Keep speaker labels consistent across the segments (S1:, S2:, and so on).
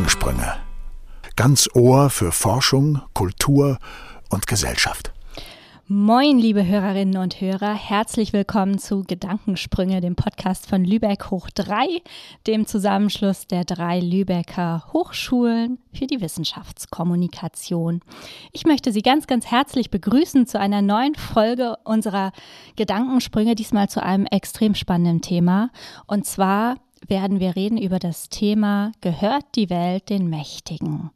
S1: Gedankensprünge. Ganz Ohr für Forschung, Kultur und Gesellschaft.
S2: Moin, liebe Hörerinnen und Hörer, herzlich willkommen zu Gedankensprünge, dem Podcast von Lübeck hoch 3, dem Zusammenschluss der drei Lübecker Hochschulen für die Wissenschaftskommunikation. Ich möchte Sie ganz, ganz herzlich begrüßen zu einer neuen Folge unserer Gedankensprünge, diesmal zu einem extrem spannenden Thema, und zwar werden wir reden über das Thema Gehört die Welt den Mächtigen?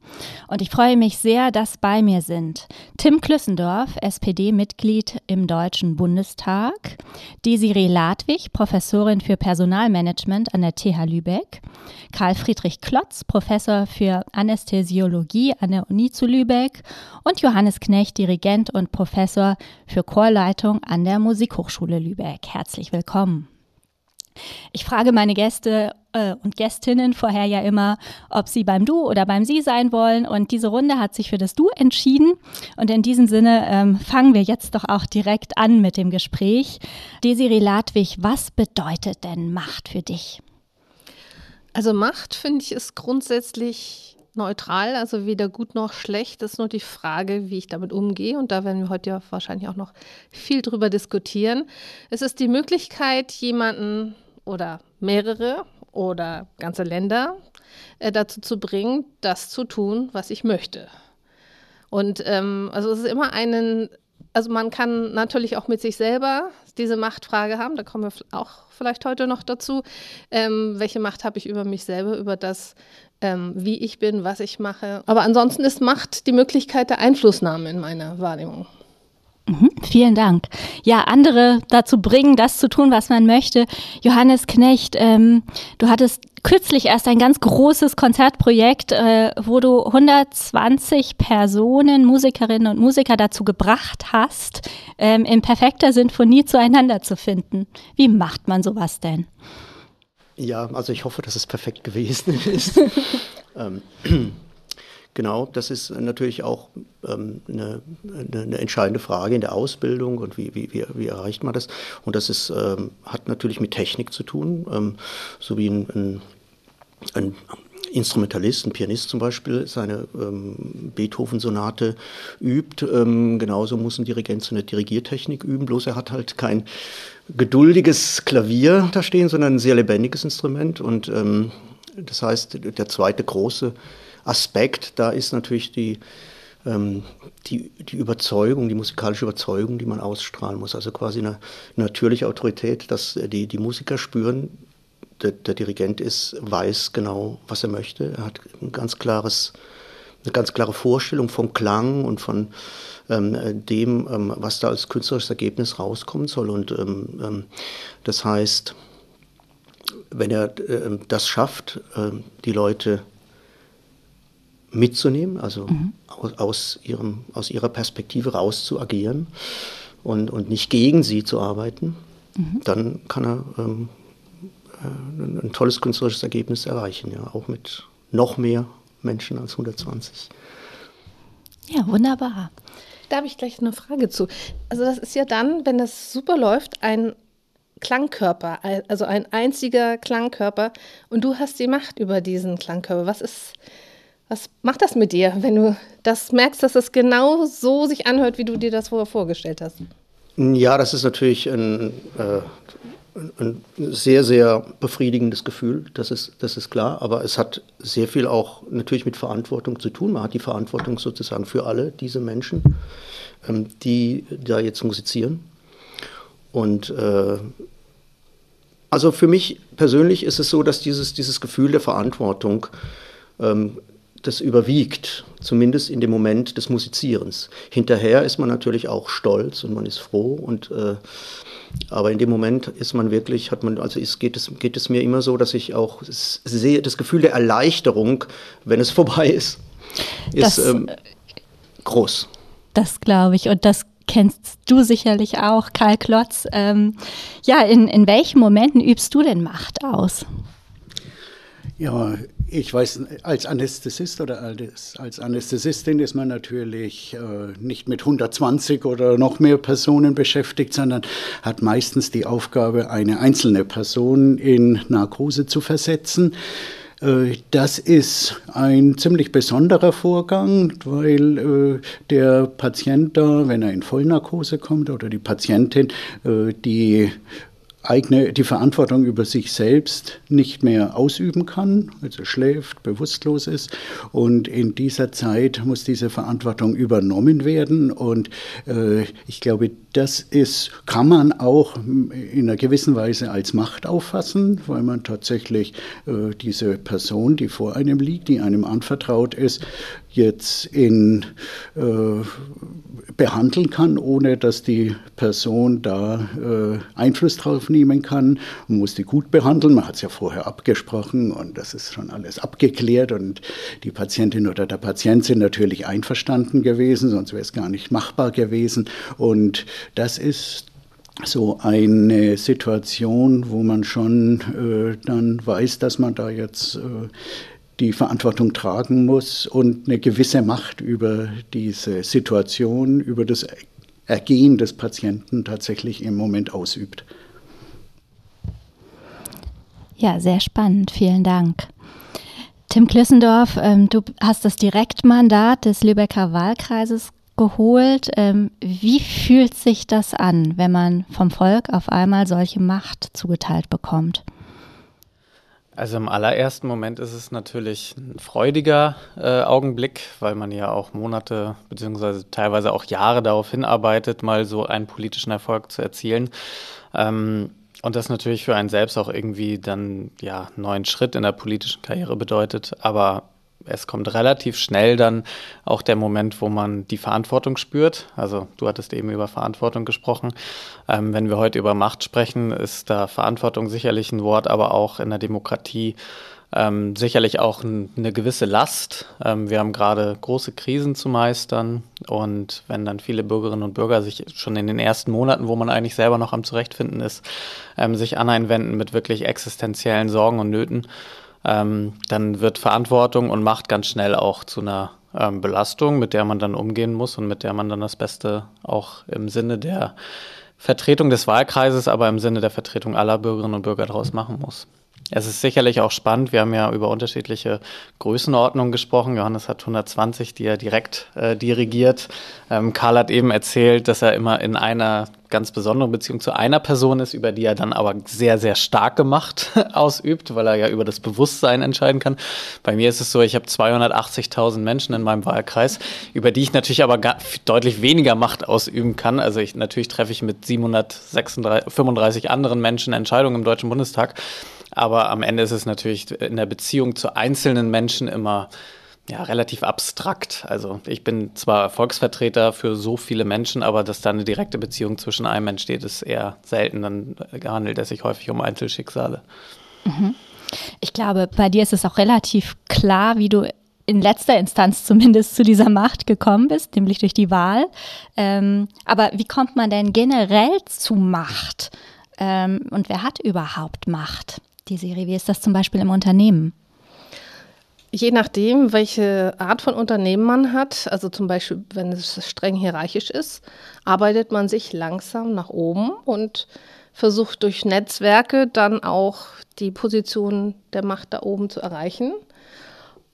S2: Und ich freue mich sehr, dass bei mir sind Tim Klüssendorf, SPD-Mitglied im Deutschen Bundestag, Desiree Ladwig, Professorin für Personalmanagement an der TH Lübeck, Karl Friedrich Klotz, Professor für Anästhesiologie an der Uni zu Lübeck und Johannes Knecht, Dirigent und Professor für Chorleitung an der Musikhochschule Lübeck. Herzlich willkommen. Ich frage meine Gäste äh, und Gästinnen vorher ja immer, ob sie beim Du oder beim Sie sein wollen. Und diese Runde hat sich für das Du entschieden. Und in diesem Sinne ähm, fangen wir jetzt doch auch direkt an mit dem Gespräch. Desiree Ladwig, was bedeutet denn Macht für dich?
S3: Also Macht finde ich ist grundsätzlich neutral, also weder gut noch schlecht. Das ist nur die Frage, wie ich damit umgehe. Und da werden wir heute ja wahrscheinlich auch noch viel drüber diskutieren. Es ist die Möglichkeit, jemanden oder mehrere oder ganze Länder äh, dazu zu bringen, das zu tun, was ich möchte. Und ähm, also es ist immer einen, also man kann natürlich auch mit sich selber diese Machtfrage haben, da kommen wir auch vielleicht heute noch dazu. Ähm, welche Macht habe ich über mich selber, über das, ähm, wie ich bin, was ich mache. Aber ansonsten ist Macht die Möglichkeit der Einflussnahme in meiner Wahrnehmung.
S2: Mhm, vielen Dank. Ja, andere dazu bringen, das zu tun, was man möchte. Johannes Knecht, ähm, du hattest kürzlich erst ein ganz großes Konzertprojekt, äh, wo du 120 Personen, Musikerinnen und Musiker dazu gebracht hast, ähm, in perfekter Sinfonie zueinander zu finden. Wie macht man sowas denn?
S4: Ja, also ich hoffe, dass es perfekt gewesen ist. ähm, Genau, das ist natürlich auch ähm, eine, eine, entscheidende Frage in der Ausbildung und wie, wie, wie, wie erreicht man das. Und das ist, ähm, hat natürlich mit Technik zu tun, ähm, so wie ein, ein, ein Instrumentalist, ein Pianist zum Beispiel, seine ähm, Beethoven-Sonate übt. Ähm, genauso muss ein Dirigent seine Dirigiertechnik üben, bloß er hat halt kein geduldiges Klavier da stehen, sondern ein sehr lebendiges Instrument. Und ähm, das heißt, der zweite große Aspekt, da ist natürlich die, ähm, die, die Überzeugung, die musikalische Überzeugung, die man ausstrahlen muss. Also quasi eine natürliche Autorität, dass die, die Musiker spüren, der, der Dirigent ist, weiß genau, was er möchte. Er hat ein ganz klares, eine ganz klare Vorstellung vom Klang und von ähm, dem, ähm, was da als künstlerisches Ergebnis rauskommen soll. Und ähm, ähm das heißt, wenn er äh, das schafft, äh, die Leute mitzunehmen, also mhm. aus, aus, ihrem, aus ihrer Perspektive raus zu agieren und, und nicht gegen sie zu arbeiten, mhm. dann kann er ähm, äh, ein tolles künstlerisches Ergebnis erreichen, ja, auch mit noch mehr Menschen als 120.
S2: Ja, wunderbar.
S3: Da habe ich gleich eine Frage zu. Also das ist ja dann, wenn das super läuft, ein Klangkörper, also ein einziger Klangkörper und du hast die Macht über diesen Klangkörper. Was ist was macht das mit dir, wenn du das merkst, dass es genau so sich anhört, wie du dir das vorher vorgestellt hast?
S4: Ja, das ist natürlich ein, äh, ein sehr, sehr befriedigendes Gefühl, das ist, das ist klar. Aber es hat sehr viel auch natürlich mit Verantwortung zu tun. Man hat die Verantwortung sozusagen für alle diese Menschen, ähm, die da jetzt musizieren. Und äh, also für mich persönlich ist es so, dass dieses, dieses Gefühl der Verantwortung ähm, das überwiegt, zumindest in dem Moment des Musizierens. Hinterher ist man natürlich auch stolz und man ist froh und äh, aber in dem Moment ist man wirklich, hat man, also ist, geht, es, geht es mir immer so, dass ich auch sehe, das Gefühl der Erleichterung, wenn es vorbei ist, ist das, ähm, groß.
S2: Das glaube ich. Und das kennst du sicherlich auch, Karl Klotz. Ähm, ja, in, in welchen Momenten übst du denn Macht aus?
S5: Ja, ich weiß, als Anästhesist oder als, als Anästhesistin ist man natürlich äh, nicht mit 120 oder noch mehr Personen beschäftigt, sondern hat meistens die Aufgabe, eine einzelne Person in Narkose zu versetzen. Äh, das ist ein ziemlich besonderer Vorgang, weil äh, der Patient da, wenn er in Vollnarkose kommt oder die Patientin, äh, die eigene, die Verantwortung über sich selbst nicht mehr ausüben kann, also schläft, bewusstlos ist. Und in dieser Zeit muss diese Verantwortung übernommen werden. Und äh, ich glaube, das ist, kann man auch in einer gewissen Weise als Macht auffassen, weil man tatsächlich äh, diese Person, die vor einem liegt, die einem anvertraut ist, jetzt in, äh, behandeln kann, ohne dass die Person da äh, Einfluss drauf nehmen kann. Man muss die gut behandeln, man hat es ja vorher abgesprochen und das ist schon alles abgeklärt und die Patientin oder der Patient sind natürlich einverstanden gewesen, sonst wäre es gar nicht machbar gewesen. Und das ist so eine Situation, wo man schon äh, dann weiß, dass man da jetzt äh, die Verantwortung tragen muss und eine gewisse Macht über diese Situation, über das Ergehen des Patienten tatsächlich im Moment ausübt.
S2: Ja, sehr spannend. Vielen Dank. Tim Klissendorf, ähm, du hast das Direktmandat des Lübecker Wahlkreises geholt. Ähm, wie fühlt sich das an, wenn man vom Volk auf einmal solche Macht zugeteilt bekommt?
S6: Also im allerersten Moment ist es natürlich ein freudiger äh, Augenblick, weil man ja auch Monate beziehungsweise teilweise auch Jahre darauf hinarbeitet, mal so einen politischen Erfolg zu erzielen. Ähm, und das natürlich für einen selbst auch irgendwie dann ja einen neuen Schritt in der politischen Karriere bedeutet. Aber es kommt relativ schnell dann auch der Moment, wo man die Verantwortung spürt. Also du hattest eben über Verantwortung gesprochen. Ähm, wenn wir heute über Macht sprechen, ist da Verantwortung sicherlich ein Wort, aber auch in der Demokratie ähm, sicherlich auch ein, eine gewisse Last. Ähm, wir haben gerade große Krisen zu meistern und wenn dann viele Bürgerinnen und Bürger sich schon in den ersten Monaten, wo man eigentlich selber noch am Zurechtfinden ist, ähm, sich aneinwenden mit wirklich existenziellen Sorgen und Nöten, ähm, dann wird Verantwortung und Macht ganz schnell auch zu einer ähm, Belastung, mit der man dann umgehen muss und mit der man dann das Beste auch im Sinne der Vertretung des Wahlkreises, aber im Sinne der Vertretung aller Bürgerinnen und Bürger daraus machen muss. Es ist sicherlich auch spannend. Wir haben ja über unterschiedliche Größenordnungen gesprochen. Johannes hat 120, die er direkt äh, dirigiert. Ähm, Karl hat eben erzählt, dass er immer in einer ganz besonderen Beziehung zu einer Person ist, über die er dann aber sehr, sehr starke Macht ausübt, weil er ja über das Bewusstsein entscheiden kann. Bei mir ist es so, ich habe 280.000 Menschen in meinem Wahlkreis, über die ich natürlich aber deutlich weniger Macht ausüben kann. Also ich, natürlich treffe ich mit 735 anderen Menschen Entscheidungen im Deutschen Bundestag. Aber am Ende ist es natürlich in der Beziehung zu einzelnen Menschen immer ja, relativ abstrakt. Also ich bin zwar Volksvertreter für so viele Menschen, aber dass da eine direkte Beziehung zwischen einem entsteht, ist eher selten. Dann handelt es sich häufig um Einzelschicksale.
S2: Mhm. Ich glaube, bei dir ist es auch relativ klar, wie du in letzter Instanz zumindest zu dieser Macht gekommen bist, nämlich durch die Wahl. Ähm, aber wie kommt man denn generell zu Macht? Ähm, und wer hat überhaupt Macht? Die Serie, wie ist das zum Beispiel im Unternehmen?
S3: Je nachdem, welche Art von Unternehmen man hat, also zum Beispiel, wenn es streng hierarchisch ist, arbeitet man sich langsam nach oben und versucht durch Netzwerke dann auch die Position der Macht da oben zu erreichen.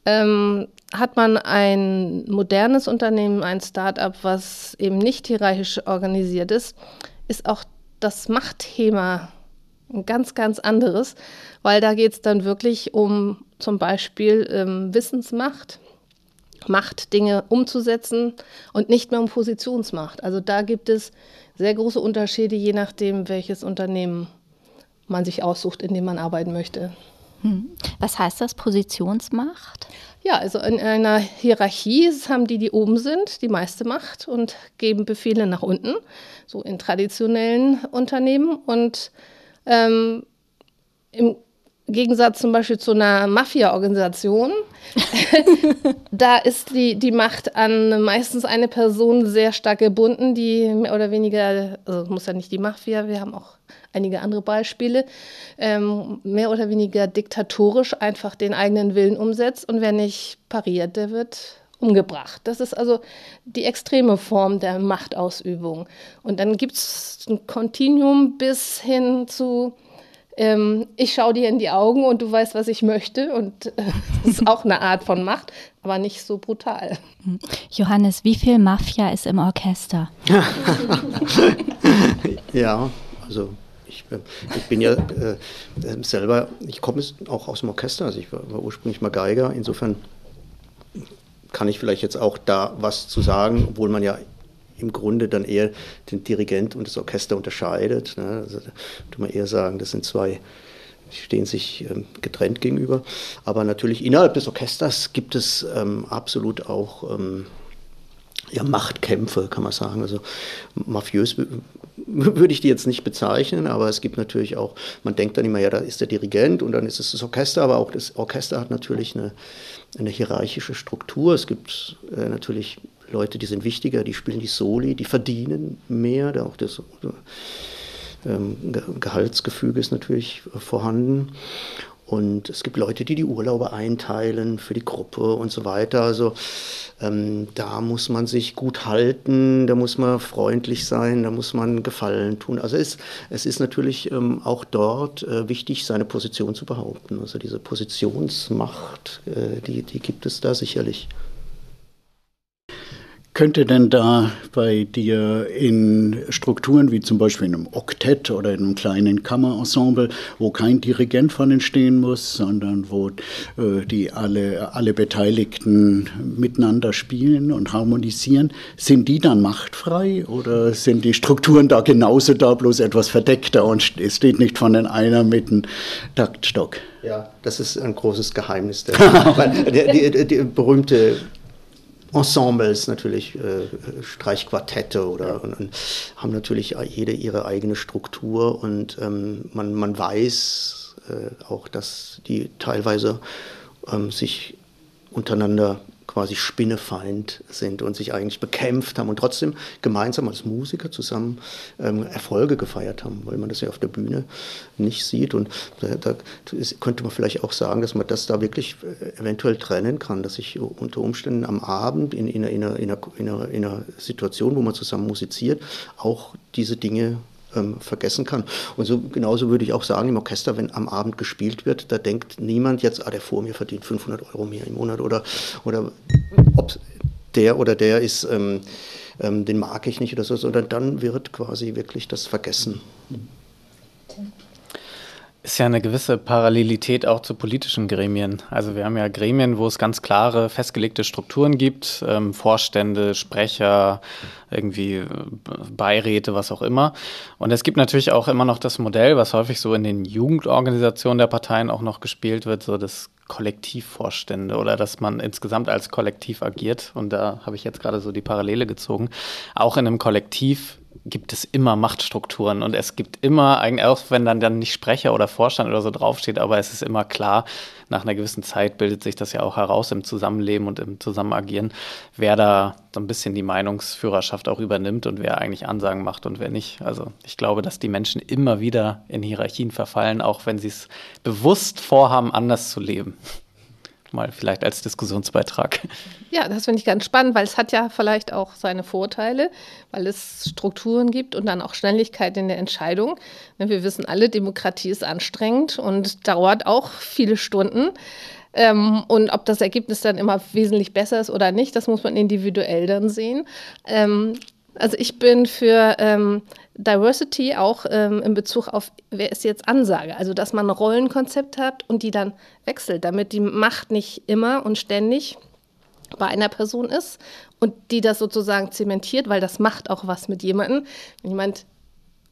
S3: Ähm, hat man ein modernes Unternehmen, ein Start-up, was eben nicht hierarchisch organisiert ist, ist auch das Machtthema ein ganz, ganz anderes, weil da geht es dann wirklich um zum Beispiel ähm, Wissensmacht, Macht, Dinge umzusetzen und nicht mehr um Positionsmacht. Also da gibt es sehr große Unterschiede, je nachdem, welches Unternehmen man sich aussucht, in dem man arbeiten möchte.
S2: Hm. Was heißt das, Positionsmacht?
S3: Ja, also in einer Hierarchie haben die, die oben sind, die meiste Macht und geben Befehle nach unten, so in traditionellen Unternehmen. Und ähm, im Gegensatz zum Beispiel zu einer Mafia-Organisation, da ist die, die Macht an meistens eine Person sehr stark gebunden, die mehr oder weniger, also muss ja nicht die Mafia, wir haben auch einige andere Beispiele, ähm, mehr oder weniger diktatorisch einfach den eigenen Willen umsetzt. Und wer nicht pariert, der wird umgebracht. Das ist also die extreme Form der Machtausübung. Und dann gibt es ein Kontinuum bis hin zu ähm, ich schaue dir in die Augen und du weißt, was ich möchte. Und äh, das ist auch eine Art von Macht, aber nicht so brutal.
S2: Johannes, wie viel Mafia ist im Orchester?
S4: ja, also ich, ich, bin ja äh, selber, ich komme auch aus dem Orchester, also ich war, war, ursprünglich mal Geiger, insofern kann ich vielleicht jetzt auch da was zu sagen, obwohl man ja im Grunde dann eher den Dirigent und das Orchester unterscheidet. Ne? Also, da kann man eher sagen, das sind zwei, die stehen sich ähm, getrennt gegenüber. Aber natürlich innerhalb des Orchesters gibt es ähm, absolut auch ähm, ja, Machtkämpfe, kann man sagen. Also mafiös würde ich die jetzt nicht bezeichnen, aber es gibt natürlich auch, man denkt dann immer, ja, da ist der Dirigent und dann ist es das Orchester, aber auch das Orchester hat natürlich eine, eine hierarchische Struktur. Es gibt äh, natürlich Leute, die sind wichtiger, die spielen die Soli, die verdienen mehr, da auch das ähm, Gehaltsgefüge ist natürlich vorhanden. Und es gibt Leute, die die Urlaube einteilen für die Gruppe und so weiter. Also ähm, da muss man sich gut halten, da muss man freundlich sein, da muss man Gefallen tun. Also es, es ist natürlich ähm, auch dort äh, wichtig, seine Position zu behaupten. Also diese Positionsmacht, äh, die, die gibt es da sicherlich.
S5: Könnte denn da bei dir in Strukturen wie zum Beispiel in einem Oktett oder in einem kleinen Kammerensemble, wo kein Dirigent von stehen muss, sondern wo äh, die alle, alle Beteiligten miteinander spielen und harmonisieren, sind die dann machtfrei oder sind die Strukturen da genauso da, bloß etwas verdeckter und es steht nicht von den einer mit dem Taktstock?
S4: Ja, das ist ein großes Geheimnis. Der, die, die, die berühmte Ensembles natürlich, äh, Streichquartette oder und, und haben natürlich jede ihre eigene Struktur und ähm, man, man weiß äh, auch, dass die teilweise ähm, sich untereinander quasi Spinnefeind sind und sich eigentlich bekämpft haben und trotzdem gemeinsam als Musiker zusammen ähm, Erfolge gefeiert haben, weil man das ja auf der Bühne nicht sieht. Und da, da könnte man vielleicht auch sagen, dass man das da wirklich äh, eventuell trennen kann, dass sich unter Umständen am Abend in, in, einer, in, einer, in einer Situation, wo man zusammen musiziert, auch diese Dinge ähm, vergessen kann. Und so genauso würde ich auch sagen im Orchester, wenn am Abend gespielt wird, da denkt niemand jetzt, ah, der vor mir verdient 500 Euro mehr im Monat oder, oder ob der oder der ist, ähm, ähm, den mag ich nicht oder so, sondern dann wird quasi wirklich das vergessen
S6: ist ja eine gewisse Parallelität auch zu politischen Gremien. Also wir haben ja Gremien, wo es ganz klare, festgelegte Strukturen gibt, ähm, Vorstände, Sprecher, irgendwie äh, Beiräte, was auch immer. Und es gibt natürlich auch immer noch das Modell, was häufig so in den Jugendorganisationen der Parteien auch noch gespielt wird, so das Kollektivvorstände oder dass man insgesamt als Kollektiv agiert. Und da habe ich jetzt gerade so die Parallele gezogen. Auch in einem Kollektiv gibt es immer Machtstrukturen und es gibt immer, auch wenn dann, dann nicht Sprecher oder Vorstand oder so draufsteht, aber es ist immer klar, nach einer gewissen Zeit bildet sich das ja auch heraus im Zusammenleben und im Zusammenagieren, wer da so ein bisschen die Meinungsführerschaft auch übernimmt und wer eigentlich Ansagen macht und wer nicht. Also ich glaube, dass die Menschen immer wieder in Hierarchien verfallen, auch wenn sie es bewusst vorhaben, anders zu leben mal vielleicht als Diskussionsbeitrag.
S3: Ja, das finde ich ganz spannend, weil es hat ja vielleicht auch seine Vorteile, weil es Strukturen gibt und dann auch Schnelligkeit in der Entscheidung. Wir wissen alle, Demokratie ist anstrengend und dauert auch viele Stunden. Ähm, und ob das Ergebnis dann immer wesentlich besser ist oder nicht, das muss man individuell dann sehen. Ähm, also ich bin für ähm, Diversity auch ähm, in Bezug auf, wer ist jetzt Ansage? Also dass man ein Rollenkonzept hat und die dann wechselt, damit die Macht nicht immer und ständig bei einer Person ist und die das sozusagen zementiert, weil das macht auch was mit jemandem, wenn jemand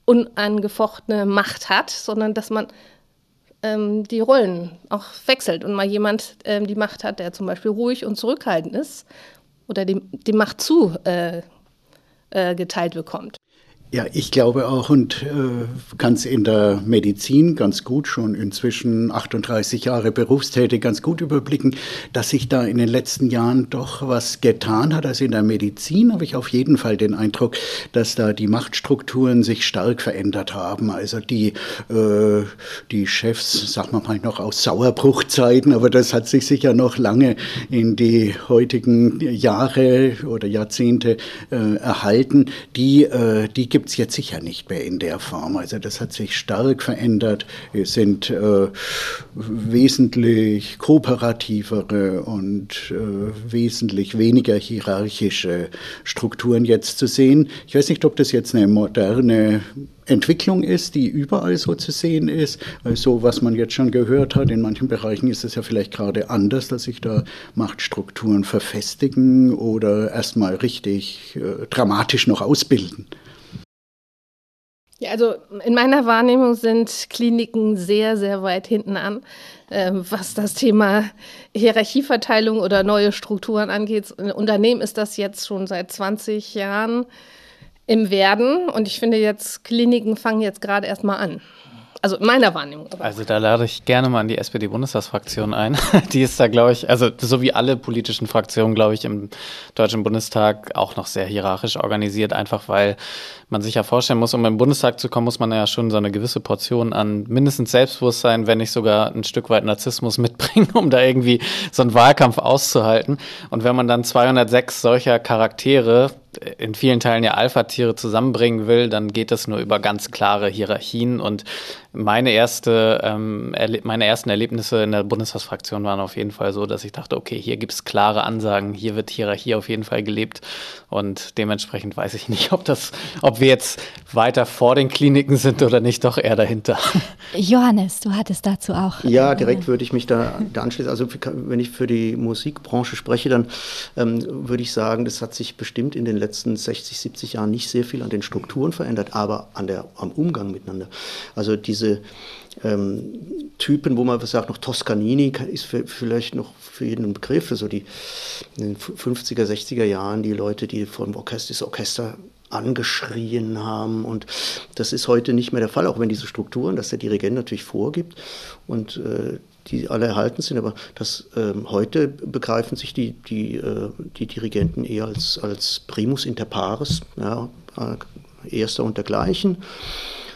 S3: unangefochtene Macht hat, sondern dass man ähm, die Rollen auch wechselt und mal jemand ähm, die Macht hat, der zum Beispiel ruhig und zurückhaltend ist oder die, die Macht zu äh, äh, bekommt.
S5: Ja, ich glaube auch und äh, es in der Medizin ganz gut, schon inzwischen 38 Jahre berufstätig, ganz gut überblicken, dass sich da in den letzten Jahren doch was getan hat. Also in der Medizin habe ich auf jeden Fall den Eindruck, dass da die Machtstrukturen sich stark verändert haben. Also die, äh, die Chefs, sagen wir mal noch aus Sauerbruchzeiten, aber das hat sich sicher noch lange in die heutigen Jahre oder Jahrzehnte äh, erhalten, die, äh, die gibt es jetzt sicher nicht mehr in der Form. Also das hat sich stark verändert. Es sind äh, wesentlich kooperativere und äh, wesentlich weniger hierarchische Strukturen jetzt zu sehen. Ich weiß nicht, ob das jetzt eine moderne Entwicklung ist, die überall so zu sehen ist. Also was man jetzt schon gehört hat, in manchen Bereichen ist es ja vielleicht gerade anders, dass sich da Machtstrukturen verfestigen oder erstmal richtig äh, dramatisch noch ausbilden.
S3: Ja, also in meiner Wahrnehmung sind Kliniken sehr, sehr weit hinten an, äh, was das Thema Hierarchieverteilung oder neue Strukturen angeht. In Unternehmen ist das jetzt schon seit 20 Jahren im Werden und ich finde jetzt, Kliniken fangen jetzt gerade erst mal an. Also in meiner Wahrnehmung.
S6: Also da lade ich gerne mal an die SPD-Bundestagsfraktion ein. Die ist da, glaube ich, also so wie alle politischen Fraktionen, glaube ich, im Deutschen Bundestag auch noch sehr hierarchisch organisiert, einfach weil man sich ja vorstellen muss, um im Bundestag zu kommen, muss man ja schon so eine gewisse Portion an mindestens Selbstbewusstsein, wenn nicht sogar ein Stück weit Narzissmus mitbringen, um da irgendwie so einen Wahlkampf auszuhalten. Und wenn man dann 206 solcher Charaktere in vielen Teilen ja Alpha-Tiere zusammenbringen will, dann geht das nur über ganz klare Hierarchien. Und meine, erste, ähm, meine ersten Erlebnisse in der Bundestagsfraktion waren auf jeden Fall so, dass ich dachte, okay, hier gibt es klare Ansagen, hier wird Hierarchie auf jeden Fall gelebt. Und dementsprechend weiß ich nicht, ob das, ob wir jetzt weiter vor den Kliniken sind oder nicht, doch eher dahinter.
S2: Johannes, du hattest dazu auch.
S4: Ja, direkt würde ich mich da, da anschließen. Also wenn ich für die Musikbranche spreche, dann ähm, würde ich sagen, das hat sich bestimmt in den letzten 60, 70 Jahren nicht sehr viel an den Strukturen verändert, aber an der, am Umgang miteinander. Also diese ähm, Typen, wo man sagt, noch Toscanini ist für, vielleicht noch für jeden ein Begriff, so die in den 50er, 60er Jahren, die Leute, die vom Orchester, das Orchester angeschrien haben. Und das ist heute nicht mehr der Fall, auch wenn diese Strukturen, dass der Dirigent natürlich vorgibt und äh, die alle erhalten sind. Aber das, äh, heute begreifen sich die, die, äh, die Dirigenten eher als, als Primus inter pares, ja, äh, Erster und dergleichen.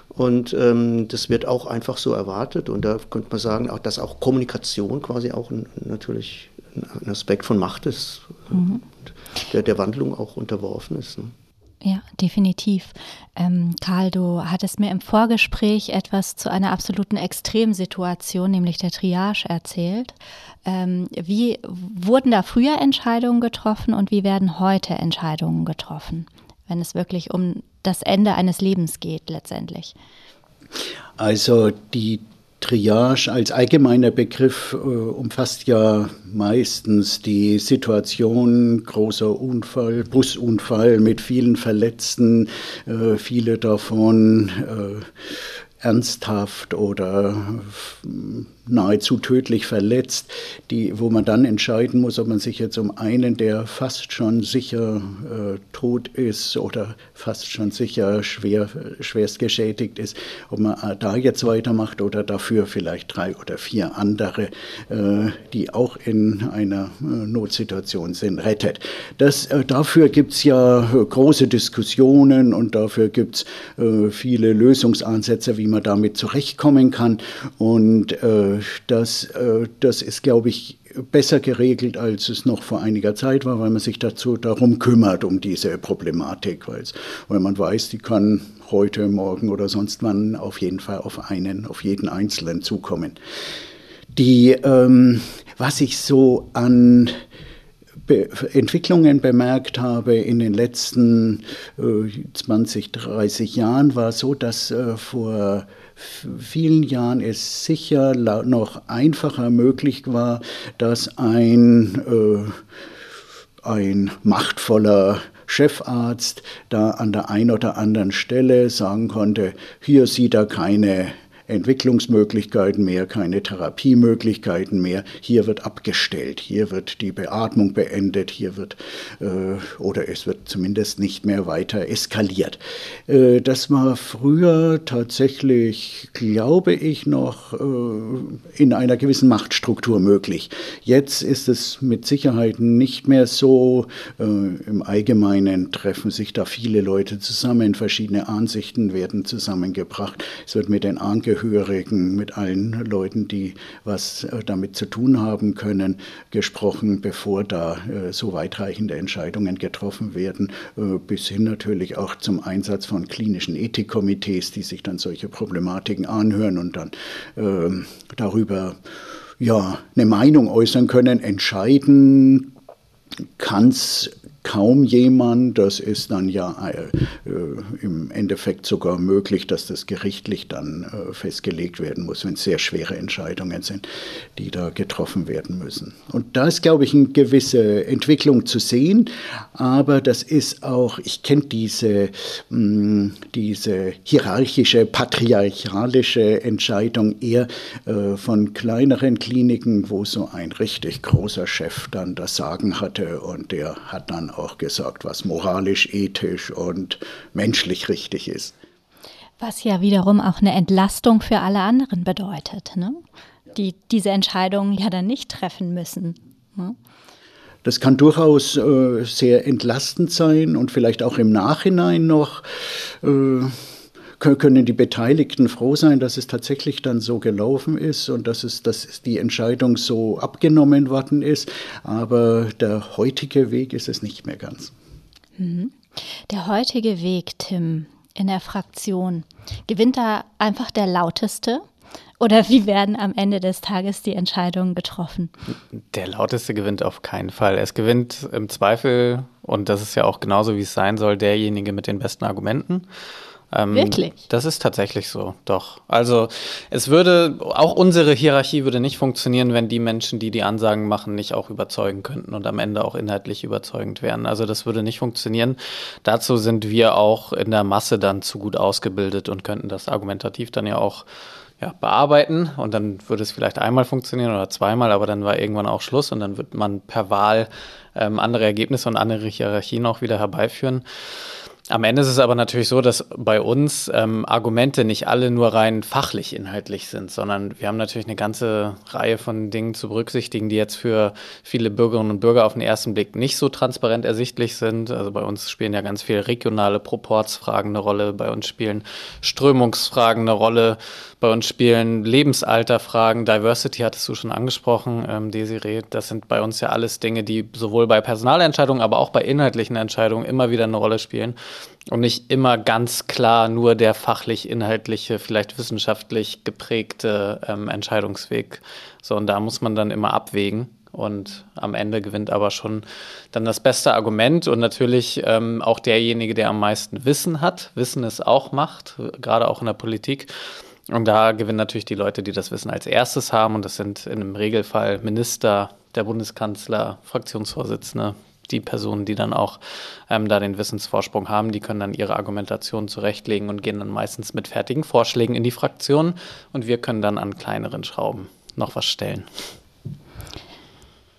S4: Und ähm, das wird auch einfach so erwartet. Und da könnte man sagen, auch, dass auch Kommunikation quasi auch ein, natürlich ein Aspekt von Macht ist, mhm. der der Wandlung auch unterworfen ist. Ne?
S2: Ja, definitiv. Ähm, Karl, du hattest mir im Vorgespräch etwas zu einer absoluten Extremsituation, nämlich der Triage, erzählt. Ähm, wie wurden da früher Entscheidungen getroffen und wie werden heute Entscheidungen getroffen, wenn es wirklich um das Ende eines Lebens geht letztendlich?
S5: Also die Triage als allgemeiner Begriff äh, umfasst ja meistens die Situation großer Unfall, Busunfall mit vielen Verletzten, äh, viele davon äh, ernsthaft oder nahezu tödlich verletzt, die, wo man dann entscheiden muss, ob man sich jetzt um einen, der fast schon sicher äh, tot ist oder fast schon sicher schwer, schwerst geschädigt ist, ob man äh, da jetzt weitermacht oder dafür vielleicht drei oder vier andere, äh, die auch in einer äh, Notsituation sind, rettet. Das, äh, dafür gibt es ja äh, große Diskussionen und dafür gibt es viele Lösungsansätze, wie man damit zurechtkommen kann. Und das, äh, das ist, glaube ich, besser geregelt, als es noch vor einiger Zeit war, weil man sich dazu darum kümmert, um diese Problematik, weil man weiß, die kann heute, morgen oder sonst wann auf jeden Fall auf einen, auf jeden Einzelnen zukommen. Die, ähm, was ich so an Be Entwicklungen bemerkt habe in den letzten äh, 20, 30 Jahren, war so, dass äh, vor vielen Jahren es sicher noch einfacher möglich war, dass ein, äh, ein machtvoller Chefarzt da an der einen oder anderen Stelle sagen konnte, hier sieht er keine Entwicklungsmöglichkeiten mehr, keine Therapiemöglichkeiten mehr. Hier wird abgestellt, hier wird die Beatmung beendet, hier wird äh, oder es wird zumindest nicht mehr weiter eskaliert. Äh, das war früher tatsächlich, glaube ich, noch äh, in einer gewissen Machtstruktur möglich. Jetzt ist es mit Sicherheit nicht mehr so. Äh, Im Allgemeinen treffen sich da viele Leute zusammen, verschiedene Ansichten werden zusammengebracht. Es wird mit den Angehörigen Angehörigen, mit allen Leuten, die was äh, damit zu tun haben können, gesprochen, bevor da äh, so weitreichende Entscheidungen getroffen werden, äh, bis hin natürlich auch zum Einsatz von klinischen Ethikkomitees, die sich dann solche Problematiken anhören und dann ähm, darüber ja, eine Meinung äußern können, entscheiden kann es kaum jemand. Das ist dann ja äh, im Endeffekt sogar möglich, dass das gerichtlich dann äh, festgelegt werden muss, wenn es sehr schwere Entscheidungen sind, die da getroffen werden müssen. Und da ist, glaube ich, eine gewisse Entwicklung zu sehen, aber das ist auch, ich kenne diese, hm, diese hierarchische, patriarchalische Entscheidung eher äh, von kleineren Kliniken, wo so ein richtig großer Chef dann das Sagen hatte und der hat dann auch gesagt, was moralisch, ethisch und menschlich richtig ist.
S2: Was ja wiederum auch eine Entlastung für alle anderen bedeutet, ne? die diese Entscheidungen ja dann nicht treffen müssen. Ne?
S5: Das kann durchaus äh, sehr entlastend sein und vielleicht auch im Nachhinein noch äh, können die Beteiligten froh sein, dass es tatsächlich dann so gelaufen ist und dass, es, dass die Entscheidung so abgenommen worden ist. Aber der heutige Weg ist es nicht mehr ganz.
S2: Mhm. Der heutige Weg, Tim, in der Fraktion, gewinnt da einfach der lauteste? Oder wie werden am Ende des Tages die Entscheidungen getroffen?
S6: Der lauteste gewinnt auf keinen Fall. Es gewinnt im Zweifel, und das ist ja auch genauso, wie es sein soll, derjenige mit den besten Argumenten.
S2: Ähm, Wirklich?
S6: Das ist tatsächlich so, doch. Also es würde, auch unsere Hierarchie würde nicht funktionieren, wenn die Menschen, die die Ansagen machen, nicht auch überzeugen könnten und am Ende auch inhaltlich überzeugend wären. Also das würde nicht funktionieren. Dazu sind wir auch in der Masse dann zu gut ausgebildet und könnten das argumentativ dann ja auch ja, bearbeiten und dann würde es vielleicht einmal funktionieren oder zweimal, aber dann war irgendwann auch Schluss und dann wird man per Wahl ähm, andere Ergebnisse und andere Hierarchien auch wieder herbeiführen. Am Ende ist es aber natürlich so, dass bei uns ähm, Argumente nicht alle nur rein fachlich inhaltlich sind, sondern wir haben natürlich eine ganze Reihe von Dingen zu berücksichtigen, die jetzt für viele Bürgerinnen und Bürger auf den ersten Blick nicht so transparent ersichtlich sind. Also bei uns spielen ja ganz viele regionale Proportsfragen eine Rolle, bei uns spielen Strömungsfragen eine Rolle, bei uns spielen Lebensalterfragen, Diversity hattest du schon angesprochen, ähm, Desiree. Das sind bei uns ja alles Dinge, die sowohl bei Personalentscheidungen, aber auch bei inhaltlichen Entscheidungen immer wieder eine Rolle spielen und nicht immer ganz klar nur der fachlich-inhaltliche, vielleicht wissenschaftlich geprägte ähm, Entscheidungsweg. So, und da muss man dann immer abwägen. Und am Ende gewinnt aber schon dann das beste Argument und natürlich ähm, auch derjenige, der am meisten Wissen hat, Wissen es auch macht, gerade auch in der Politik. Und da gewinnen natürlich die Leute, die das Wissen als erstes haben. Und das sind in einem Regelfall Minister, der Bundeskanzler, Fraktionsvorsitzende, die Personen, die dann auch ähm, da den Wissensvorsprung haben, die können dann ihre Argumentation zurechtlegen und gehen dann meistens mit fertigen Vorschlägen in die Fraktion. Und wir können dann an kleineren Schrauben noch was stellen.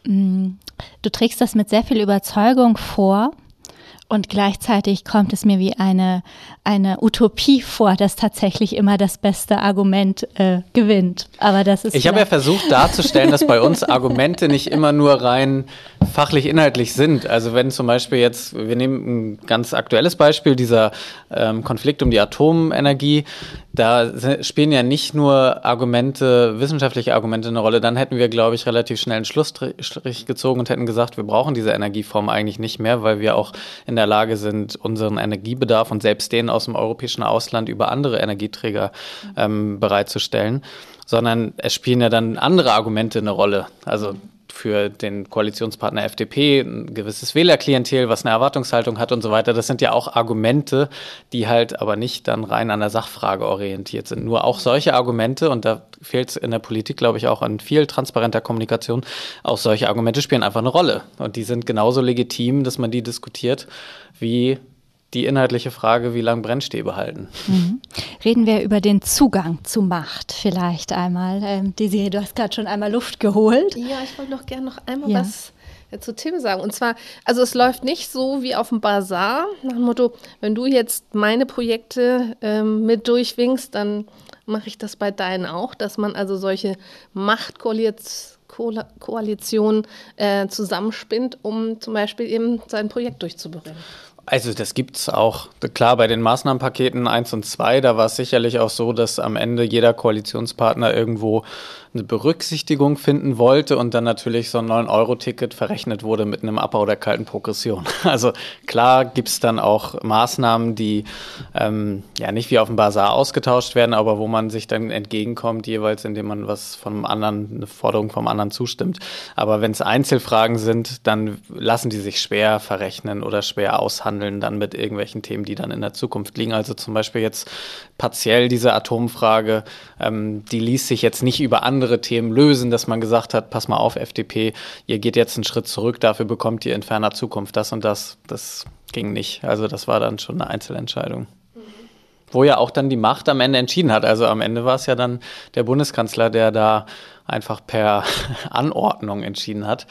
S2: Mm, du trägst das mit sehr viel Überzeugung vor. Und gleichzeitig kommt es mir wie eine, eine Utopie vor, dass tatsächlich immer das beste Argument äh, gewinnt. Aber das ist.
S6: Ich habe ja versucht darzustellen, dass bei uns Argumente nicht immer nur rein fachlich inhaltlich sind. Also wenn zum Beispiel jetzt, wir nehmen ein ganz aktuelles Beispiel, dieser ähm, Konflikt um die Atomenergie, da spielen ja nicht nur Argumente, wissenschaftliche Argumente eine Rolle. Dann hätten wir, glaube ich, relativ schnell einen Schlussstrich gezogen und hätten gesagt, wir brauchen diese Energieform eigentlich nicht mehr, weil wir auch in der Lage sind, unseren Energiebedarf und selbst den aus dem europäischen Ausland über andere Energieträger ähm, bereitzustellen. Sondern es spielen ja dann andere Argumente eine Rolle. Also für den Koalitionspartner FDP ein gewisses Wählerklientel, was eine Erwartungshaltung hat und so weiter. Das sind ja auch Argumente, die halt aber nicht dann rein an der Sachfrage orientiert sind. Nur auch solche Argumente, und da fehlt es in der Politik, glaube ich, auch an viel transparenter Kommunikation, auch solche Argumente spielen einfach eine Rolle. Und die sind genauso legitim, dass man die diskutiert, wie die inhaltliche Frage, wie lange Brennstäbe halten.
S2: Mhm. Reden wir über den Zugang zu Macht vielleicht einmal. Ähm, Desiree, du hast gerade schon einmal Luft geholt.
S3: Ja, ich wollte noch gerne noch einmal ja. was äh, zu Tim sagen. Und zwar, also es läuft nicht so wie auf dem Bazar, nach dem Motto, wenn du jetzt meine Projekte ähm, mit durchwinkst, dann mache ich das bei deinen auch, dass man also solche Machtkoalitionen äh, zusammenspinnt, um zum Beispiel eben sein Projekt durchzubringen.
S6: Also das gibt es auch. Klar, bei den Maßnahmenpaketen 1 und 2, da war es sicherlich auch so, dass am Ende jeder Koalitionspartner irgendwo eine Berücksichtigung finden wollte und dann natürlich so ein 9-Euro-Ticket verrechnet wurde mit einem Abbau der kalten Progression. Also klar gibt es dann auch Maßnahmen, die ähm, ja nicht wie auf dem Bazar ausgetauscht werden, aber wo man sich dann entgegenkommt, jeweils indem man was vom anderen, eine Forderung vom anderen zustimmt. Aber wenn es Einzelfragen sind, dann lassen die sich schwer verrechnen oder schwer aushandeln dann mit irgendwelchen Themen, die dann in der Zukunft liegen. Also zum Beispiel jetzt partiell diese Atomfrage, ähm, die ließ sich jetzt nicht über andere andere Themen lösen, dass man gesagt hat, pass mal auf, FDP, ihr geht jetzt einen Schritt zurück, dafür bekommt ihr in ferner Zukunft das und das. Das ging nicht. Also das war dann schon eine Einzelentscheidung. Wo ja auch dann die Macht am Ende entschieden hat. Also am Ende war es ja dann der Bundeskanzler, der da einfach per Anordnung entschieden hat,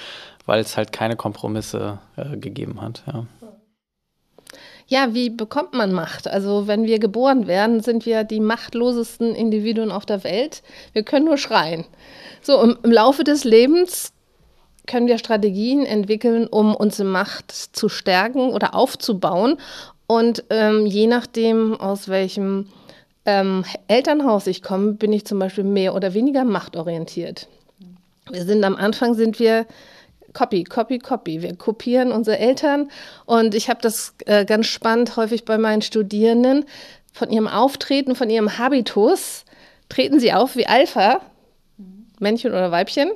S6: weil es halt keine Kompromisse äh, gegeben hat. Ja.
S3: Ja, wie bekommt man Macht? Also wenn wir geboren werden, sind wir die machtlosesten Individuen auf der Welt. Wir können nur schreien. So, im, im Laufe des Lebens können wir Strategien entwickeln, um unsere Macht zu stärken oder aufzubauen. Und ähm, je nachdem, aus welchem ähm, Elternhaus ich komme, bin ich zum Beispiel mehr oder weniger machtorientiert. Wir sind am Anfang sind wir Copy, Copy, Copy. Wir kopieren unsere Eltern und ich habe das äh, ganz spannend häufig bei meinen Studierenden. Von ihrem Auftreten, von ihrem Habitus treten sie auf wie Alpha, Männchen oder Weibchen.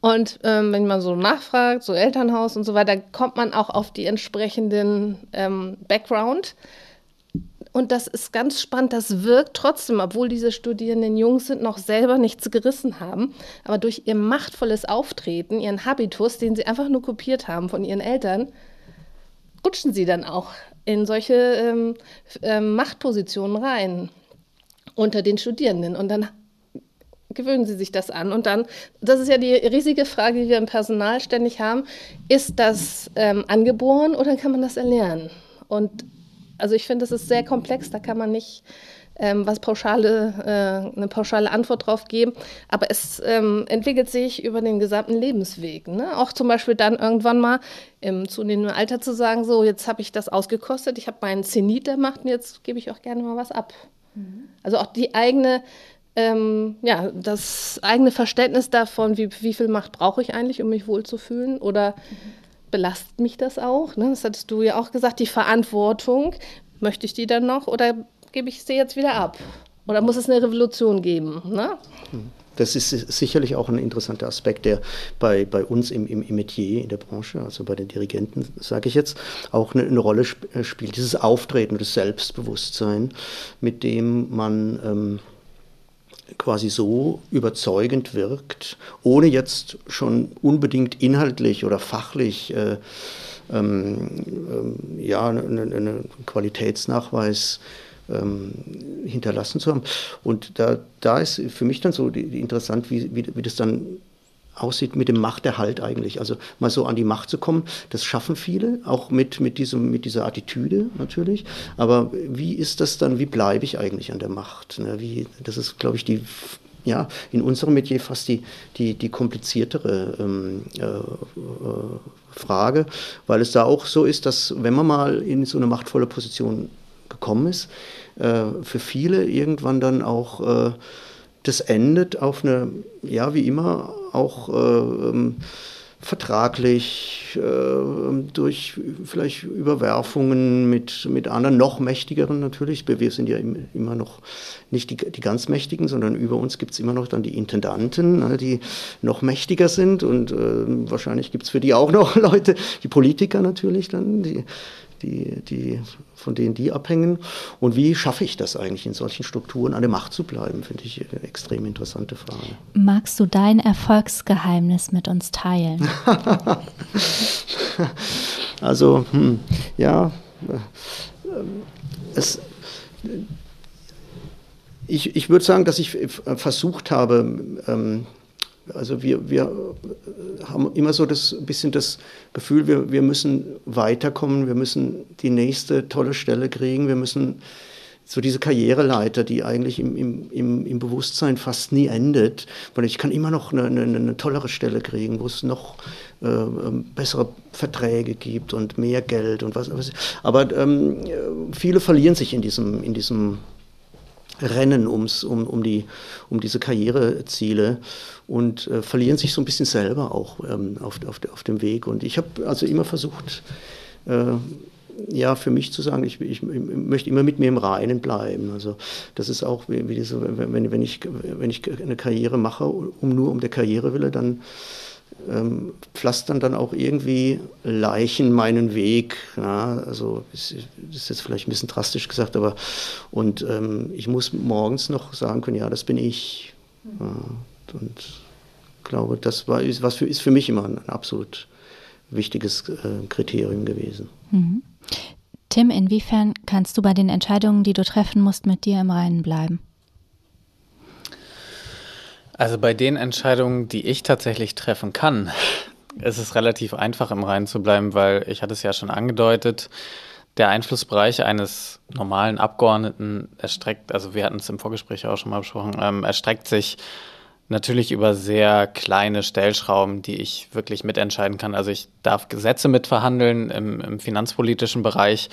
S3: Und ähm, wenn man so nachfragt, so Elternhaus und so weiter, kommt man auch auf die entsprechenden ähm, Background. Und das ist ganz spannend, das wirkt trotzdem, obwohl diese Studierenden Jungs sind, noch selber nichts gerissen haben. Aber durch ihr machtvolles Auftreten, ihren Habitus, den sie einfach nur kopiert haben von ihren Eltern, rutschen sie dann auch in solche ähm, ähm, Machtpositionen rein unter den Studierenden. Und dann gewöhnen sie sich das an. Und dann, das ist ja die riesige Frage, die wir im Personal ständig haben, ist das ähm, angeboren oder kann man das erlernen? Und also ich finde, es ist sehr komplex, da kann man nicht ähm, was pauschale, äh, eine pauschale Antwort drauf geben. Aber es ähm, entwickelt sich über den gesamten Lebensweg. Ne? Auch zum Beispiel dann irgendwann mal im zunehmenden Alter zu sagen, so jetzt habe ich das ausgekostet, ich habe meinen Zenit gemacht und jetzt gebe ich auch gerne mal was ab. Mhm. Also auch die eigene ähm, ja, das eigene Verständnis davon, wie, wie viel Macht brauche ich eigentlich, um mich wohlzufühlen oder mhm belastet mich das auch? Ne? Das hattest du ja auch gesagt, die Verantwortung. Möchte ich die dann noch oder gebe ich sie jetzt wieder ab? Oder muss es eine Revolution geben? Ne?
S4: Das ist sicherlich auch ein interessanter Aspekt, der bei, bei uns im, im, im Metier, in der Branche, also bei den Dirigenten, sage ich jetzt, auch eine, eine, Rolle äh, spielt. Dieses Auftreten, das Selbstbewusstsein, mit dem man ähm, quasi so überzeugend wirkt, ohne jetzt schon unbedingt inhaltlich oder fachlich äh, ähm, ähm, ja, einen eine Qualitätsnachweis ähm, hinterlassen zu haben. Und da, da ist für mich dann so die, die interessant, wie, wie, wie das dann aussieht mit dem Machterhalt eigentlich. Also mal so an die Macht zu kommen, das schaffen viele, auch mit, mit, diesem, mit dieser Attitüde natürlich. Aber wie ist das dann, wie bleibe ich eigentlich an der Macht? Ne? Wie, das ist, glaube ich, die ja, in unserem Metier fast die, die, die kompliziertere ähm, äh, äh, Frage, weil es da auch so ist, dass wenn man mal in so eine machtvolle Position gekommen ist, äh, für viele irgendwann dann auch äh, das endet auf eine, ja, wie immer, auch äh, ähm, vertraglich, äh, durch vielleicht Überwerfungen mit, mit anderen, noch mächtigeren natürlich. Wir sind ja immer noch nicht die, die ganz Mächtigen, sondern über uns gibt es immer noch dann die Intendanten, ne, die noch mächtiger sind und äh, wahrscheinlich gibt es für die auch noch Leute, die Politiker natürlich dann, die die, die, von denen die abhängen. Und wie schaffe ich das eigentlich, in solchen Strukturen an der Macht zu bleiben, finde ich eine extrem interessante Frage.
S2: Magst du dein Erfolgsgeheimnis mit uns teilen?
S4: also, hm, ja, äh, es, ich, ich würde sagen, dass ich versucht habe, ähm, also wir, wir haben immer so das bisschen das Gefühl, wir, wir müssen weiterkommen, wir müssen die nächste tolle Stelle kriegen, wir müssen so diese Karriereleiter, die eigentlich im, im, im, Bewusstsein fast nie endet, weil ich kann immer noch eine, eine, eine tollere Stelle kriegen, wo es noch äh, ähm, bessere Verträge gibt und mehr Geld und was. was. Aber ähm, viele verlieren sich in diesem, in diesem Rennen ums, um, um, die, um diese Karriereziele und äh, verlieren sich so ein bisschen selber auch ähm, auf, auf, auf dem Weg. Und ich habe also immer versucht, äh, ja, für mich zu sagen, ich, ich, ich, möchte immer mit mir im Reinen bleiben. Also das ist auch wie, wie diese, wenn, wenn, ich, wenn ich eine Karriere mache, um nur um der Karriere wille, dann ähm, pflastern dann auch irgendwie Leichen meinen Weg. Ja, also das ist jetzt vielleicht ein bisschen drastisch gesagt, aber und ähm, ich muss morgens noch sagen können, ja, das bin ich. Ja, und ich glaube, das war, ist, was für, ist für mich immer ein, ein absolut wichtiges äh, Kriterium gewesen.
S2: Mhm. Tim, inwiefern kannst du bei den Entscheidungen, die du treffen musst, mit dir im Reinen bleiben?
S6: Also bei den Entscheidungen, die ich tatsächlich treffen kann, ist es relativ einfach im Reinen zu bleiben, weil ich hatte es ja schon angedeutet, der Einflussbereich eines normalen Abgeordneten erstreckt, also wir hatten es im Vorgespräch auch schon mal besprochen, ähm, erstreckt sich Natürlich über sehr kleine Stellschrauben, die ich wirklich mitentscheiden kann. Also ich darf Gesetze mitverhandeln im, im finanzpolitischen Bereich.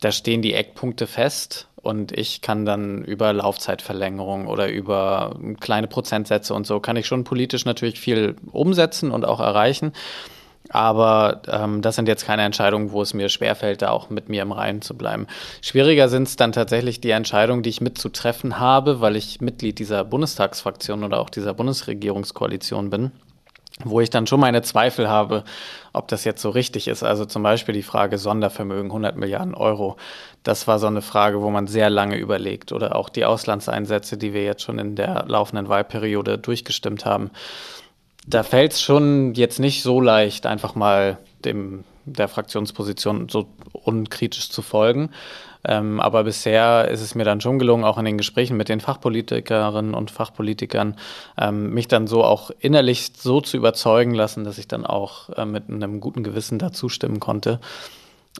S6: Da stehen die Eckpunkte fest und ich kann dann über Laufzeitverlängerung oder über kleine Prozentsätze und so kann ich schon politisch natürlich viel umsetzen und auch erreichen. Aber ähm, das sind jetzt keine Entscheidungen, wo es mir schwerfällt, da auch mit mir im Reinen zu bleiben. Schwieriger sind es dann tatsächlich die Entscheidungen, die ich mitzutreffen habe, weil ich Mitglied dieser Bundestagsfraktion oder auch dieser Bundesregierungskoalition bin wo ich dann schon meine Zweifel habe, ob das jetzt so richtig ist. Also zum Beispiel die Frage Sondervermögen, 100 Milliarden Euro. Das war so eine Frage, wo man sehr lange überlegt. Oder auch die Auslandseinsätze, die wir jetzt schon in der laufenden Wahlperiode durchgestimmt haben da fällt es schon jetzt nicht so leicht, einfach mal dem der Fraktionsposition so unkritisch zu folgen. Ähm, aber bisher ist es mir dann schon gelungen, auch in den Gesprächen mit den Fachpolitikerinnen und Fachpolitikern, ähm, mich dann so auch innerlich so zu überzeugen lassen, dass ich dann auch äh, mit einem guten Gewissen dazu stimmen konnte.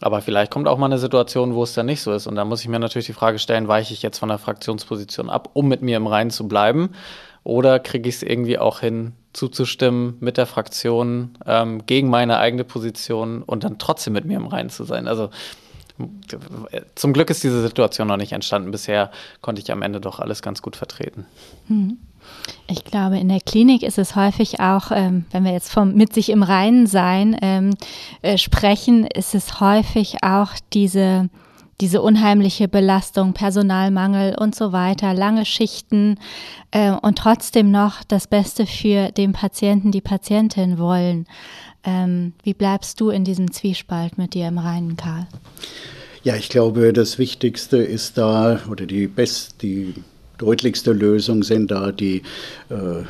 S6: Aber vielleicht kommt auch mal eine Situation, wo es dann nicht so ist. Und da muss ich mir natürlich die Frage stellen, weiche ich jetzt von der Fraktionsposition ab, um mit mir im Reinen zu bleiben? Oder kriege ich es irgendwie auch hin, zuzustimmen mit der Fraktion ähm, gegen meine eigene Position und dann trotzdem mit mir im Reinen zu sein? Also zum Glück ist diese Situation noch nicht entstanden. Bisher konnte ich am Ende doch alles ganz gut vertreten.
S2: Hm. Ich glaube, in der Klinik ist es häufig auch, ähm, wenn wir jetzt vom mit sich im Reinen sein ähm, äh, sprechen, ist es häufig auch diese diese unheimliche Belastung, Personalmangel und so weiter, lange Schichten äh, und trotzdem noch das Beste für den Patienten, die Patientin wollen. Ähm, wie bleibst du in diesem Zwiespalt mit dir im Reinen, Karl?
S5: Ja, ich glaube, das Wichtigste ist da, oder die best, die deutlichste Lösung sind da die äh,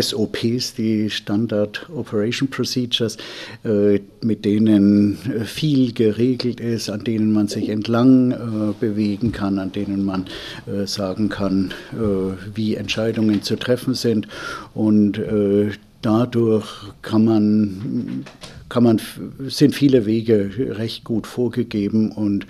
S5: SOPs, die Standard Operation Procedures, äh, mit denen äh, viel geregelt ist, an denen man sich entlang äh, bewegen kann, an denen man sagen kann, wie Entscheidungen zu treffen sind. Und dadurch kann man, kann man, sind viele Wege recht gut vorgegeben und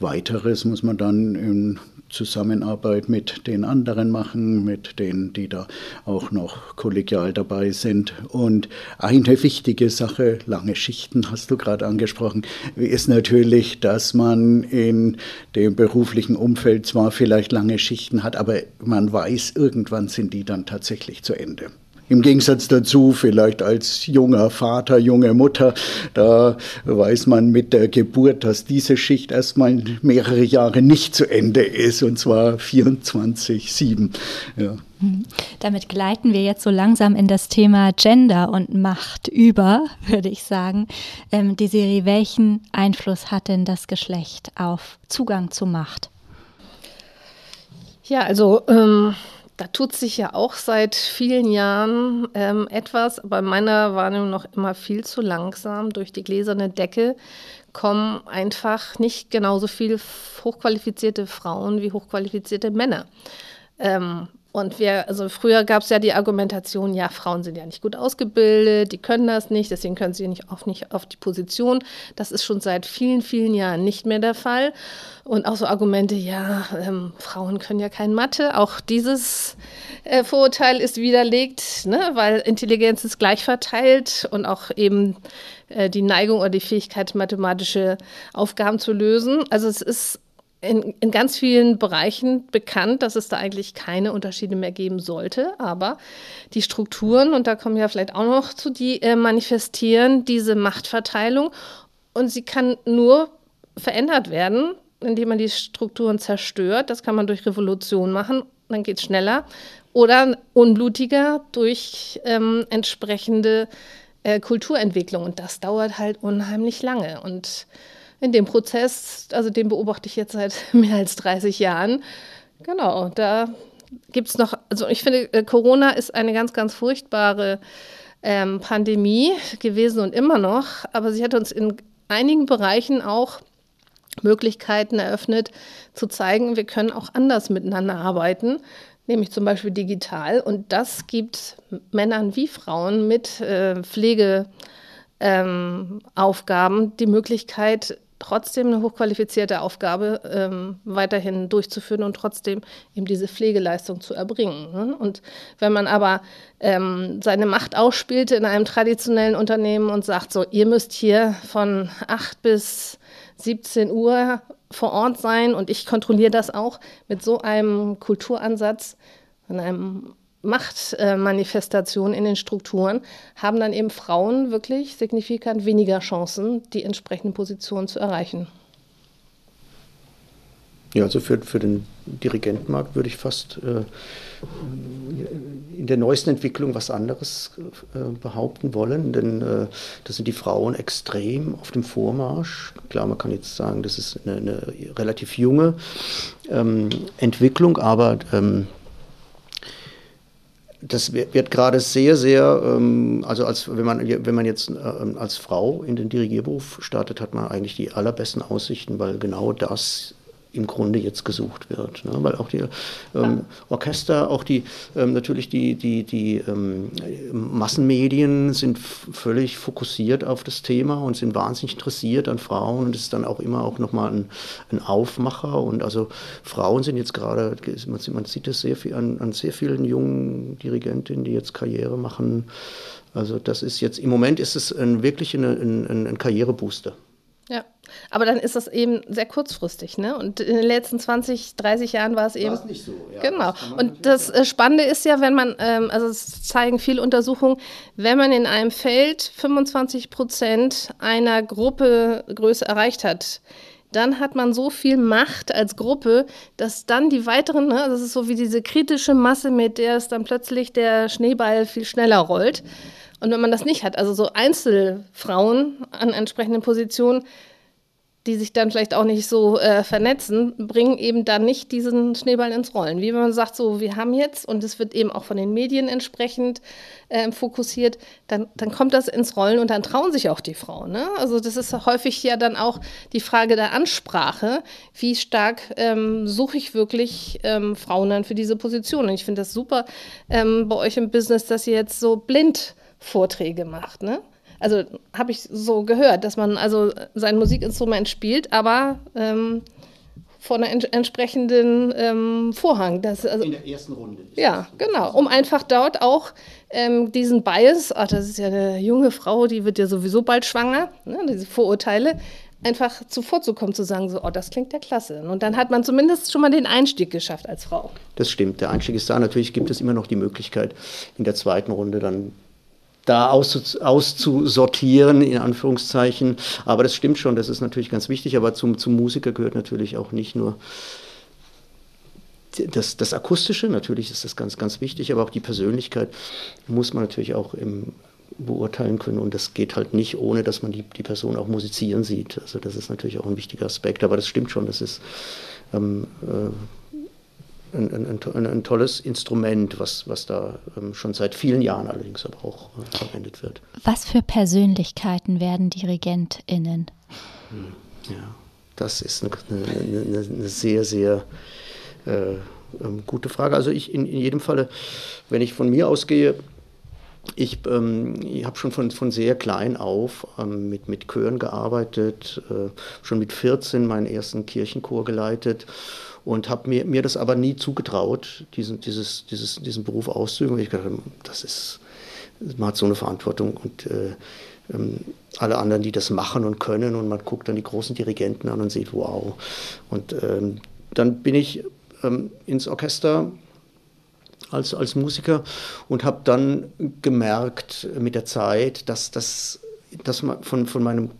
S5: weiteres muss man dann in Zusammenarbeit mit den anderen machen, mit denen, die da auch noch kollegial dabei sind. Und eine wichtige Sache, lange Schichten hast du gerade angesprochen, ist natürlich, dass man in dem beruflichen Umfeld zwar vielleicht lange Schichten hat, aber man weiß, irgendwann sind die dann tatsächlich zu Ende. Im Gegensatz dazu, vielleicht als junger Vater, junge Mutter, da weiß man mit der Geburt, dass diese Schicht erstmal mehrere Jahre nicht zu Ende ist, und zwar 24-7. Ja.
S2: Mhm. Damit gleiten wir jetzt so langsam in das Thema Gender und Macht über, würde ich sagen. Ähm, die Serie, welchen Einfluss hat denn das Geschlecht auf Zugang zu Macht?
S3: Ja, also ähm, da tut sich ja auch seit vielen Jahren ähm, etwas, aber in meiner Wahrnehmung noch immer viel zu langsam. Durch die gläserne Decke kommen einfach nicht genauso viele hochqualifizierte Frauen wie hochqualifizierte Männer. Ähm, Und wir, also früher gab es ja die Argumentation, ja, Frauen sind ja nicht gut ausgebildet, die können das nicht, deswegen können sie nicht auf, nicht auf die Position. Das ist schon seit vielen, vielen Jahren nicht mehr der Fall. Und auch so Argumente, ja, ähm, Frauen können ja kein Mathe. Auch dieses äh, Vorurteil ist widerlegt, ne? weil Intelligenz ist gleich verteilt und auch eben äh, die Neigung oder die Fähigkeit, mathematische Aufgaben zu lösen. Also es ist in, in ganz vielen Bereichen bekannt, dass es da eigentlich keine Unterschiede mehr geben sollte. Aber die Strukturen, und da kommen wir vielleicht auch noch zu, die äh, manifestieren diese Machtverteilung. Und sie kann nur verändert werden, indem man die Strukturen zerstört. Das kann man durch Revolution machen, dann geht es schneller. Oder unblutiger durch ähm, entsprechende äh, Kulturentwicklung. Und das dauert halt unheimlich lange. Und in dem Prozess, also den beobachte ich jetzt seit mehr als 30 Jahren. Genau, da gibt es noch, also ich finde, äh, Corona ist eine ganz, ganz furchtbare ähm, Pandemie gewesen und immer noch, aber sie hat uns in einigen Bereichen auch Möglichkeiten eröffnet, zu zeigen, wir können auch anders miteinander arbeiten, nämlich zum Beispiel digital. Und das gibt Männern wie Frauen mit äh, Pflegeaufgaben ähm, die Möglichkeit, trotzdem eine hochqualifizierte Aufgabe ähm, weiterhin durchzuführen und trotzdem eben diese Pflegeleistung zu erbringen. Ne? Und wenn man aber ähm, seine Macht ausspielt in einem traditionellen Unternehmen und sagt, so, ihr müsst hier von 8 bis 17 Uhr vor Ort sein und ich kontrolliere das auch mit so einem Kulturansatz, in einem Machtmanifestation in den Strukturen haben dann eben Frauen wirklich signifikant weniger Chancen, die entsprechenden Positionen zu erreichen.
S4: Ja, also für, für den Dirigentenmarkt würde ich fast äh, in der neuesten Entwicklung was anderes äh, behaupten wollen, denn äh, da sind die Frauen extrem auf dem Vormarsch. Klar, man kann jetzt sagen, das ist eine, eine relativ junge ähm, Entwicklung, aber ähm, das wird gerade sehr, sehr, ähm, also als, wenn, man, wenn man jetzt ähm, als Frau in den Dirigierberuf startet, hat man eigentlich die allerbesten Aussichten, weil genau das im Grunde jetzt gesucht wird. Ne? Weil auch die ähm, Orchester, auch die ähm, natürlich die, die, die ähm, Massenmedien sind völlig fokussiert auf das Thema und sind wahnsinnig interessiert an Frauen und es ist dann auch immer auch nochmal ein, ein Aufmacher und also Frauen sind jetzt gerade, man, man sieht das sehr viel an, an sehr vielen jungen Dirigentinnen, die jetzt Karriere machen. Also das ist jetzt, im Moment ist es ein, wirklich ein, ein, ein Karrierebooster.
S3: Ja, aber dann ist das eben sehr kurzfristig, ne? Und in den letzten 20, 30 Jahren war es eben. War es nicht so, ja. Genau. Das und das sagen. Äh, Spannende ist ja, wenn man, ähm, also es zeigen viele Untersuchungen, wenn man in einem Feld 25 Prozent einer Gruppe Größe erreicht hat, dann hat man so viel Macht als Gruppe, dass dann die weiteren, ne, das ist so wie diese kritische Masse, mit der es dann plötzlich der Schneeball viel schneller rollt. Und wenn man das nicht hat, also so Einzelfrauen an entsprechenden Positionen, die sich dann vielleicht auch nicht so äh, vernetzen, bringen eben dann nicht diesen Schneeball ins Rollen. Wie wenn man sagt, so, wir haben jetzt, und es wird eben auch von den Medien entsprechend äh, fokussiert, dann, dann kommt das ins Rollen und dann trauen sich auch die Frauen. Ne? Also das ist häufig ja dann auch die Frage der Ansprache. Wie stark ähm, suche ich wirklich ähm, Frauen dann für diese Position? Und ich finde das super ähm, bei euch im Business, dass ihr jetzt so blind Vorträge macht, ne? Also habe ich so gehört, dass man also sein Musikinstrument spielt, aber ähm, vor einer ent entsprechenden ähm, Vorhang. Das, also,
S4: In der ersten Runde.
S3: Ja, genau. Um einfach dort auch ähm, diesen Bias, ach, das ist ja eine junge Frau, die wird ja sowieso bald schwanger, ne, diese Vorurteile, einfach zuvorzukommen, zu sagen, so, oh, das klingt ja klasse. Und dann hat man zumindest schon mal den Einstieg geschafft als Frau.
S4: Das stimmt, der Einstieg ist da. Natürlich gibt es immer noch die Möglichkeit, in der zweiten Runde dann da auszusortieren, in Anführungszeichen. Aber das stimmt schon, das ist natürlich ganz wichtig. Aber zum, zum Musiker gehört natürlich auch nicht nur das, das Akustische, natürlich ist das ganz, ganz wichtig, aber auch die Persönlichkeit muss man natürlich auch im, beurteilen können. Und das geht halt nicht, ohne dass man die, die Person auch musizieren sieht. Also das ist natürlich auch ein wichtiger Aspekt. Aber das stimmt schon, das ist ähm, äh, ein, ein, ein, tolles Instrument, was, was da ähm, schon seit vielen Jahren allerdings aber auch äh, verwendet wird.
S2: Was für Persönlichkeiten werden DirigentInnen?
S4: Hm, ja, das ist eine, eine, eine sehr, sehr äh, ähm, gute Frage. Also ich in, in jedem Falle, wenn ich von mir ausgehe, ich, ähm, ich habe schon von, von sehr klein auf ähm, mit, mit Chören gearbeitet, äh, schon mit 14 meinen ersten Kirchenchor geleitet und habe mir, mir das aber nie zugetraut, diesen, dieses, dieses, diesen Beruf auszuüben, ich gedacht habe, das ist, man hat so eine Verantwortung und äh, ähm, alle anderen, die das machen und können und man guckt dann die großen Dirigenten an und sieht, wow. Und ähm, dann bin ich ähm, ins Orchester als, als Musiker und habe dann gemerkt mit der Zeit, dass das dass man von, von meinem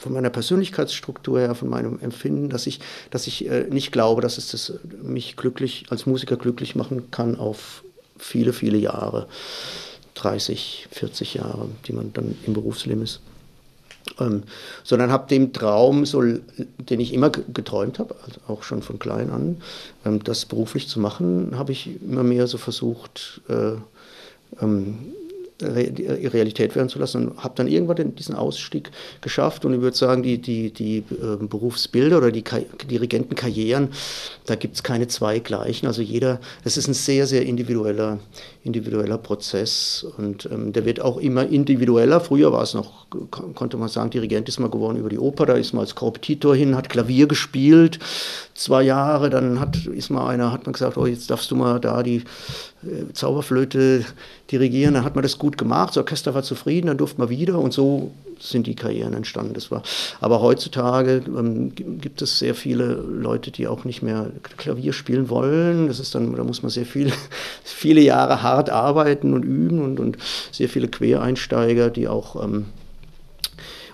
S4: von meiner Persönlichkeitsstruktur her, von meinem Empfinden, dass ich, dass ich äh, nicht glaube, dass es das mich glücklich als Musiker glücklich machen kann auf viele, viele Jahre, 30, 40 Jahre, die man dann im Berufsleben ist. Ähm, sondern habe dem Traum, so, den ich immer geträumt habe, also auch schon von klein an, ähm, das beruflich zu machen, habe ich immer mehr so versucht, äh, ähm, Realität werden zu lassen und habe dann irgendwann diesen Ausstieg geschafft und ich würde sagen, die, die, die äh, Berufsbilder oder die Ka Dirigentenkarrieren, da gibt es keine zwei gleichen. Also jeder, das ist ein sehr, sehr individueller, individueller Prozess und ähm, der wird auch immer individueller. Früher war es noch, konnte man sagen, Dirigent ist mal geworden über die Oper, da ist man als Korrepetitor hin, hat Klavier gespielt, zwei Jahre, dann hat, ist mal einer, hat man gesagt, oh, jetzt darfst du mal da die äh, Zauberflöte dirigieren, dann hat man das gut gemacht, das Orchester war zufrieden, dann durfte man wieder und so sind die Karrieren entstanden. Das war, aber heutzutage ähm, gibt es sehr viele Leute, die auch nicht mehr Klavier spielen wollen. Das ist dann, da muss man sehr viel, viele Jahre hart arbeiten und üben und, und sehr viele Quereinsteiger, die auch ähm,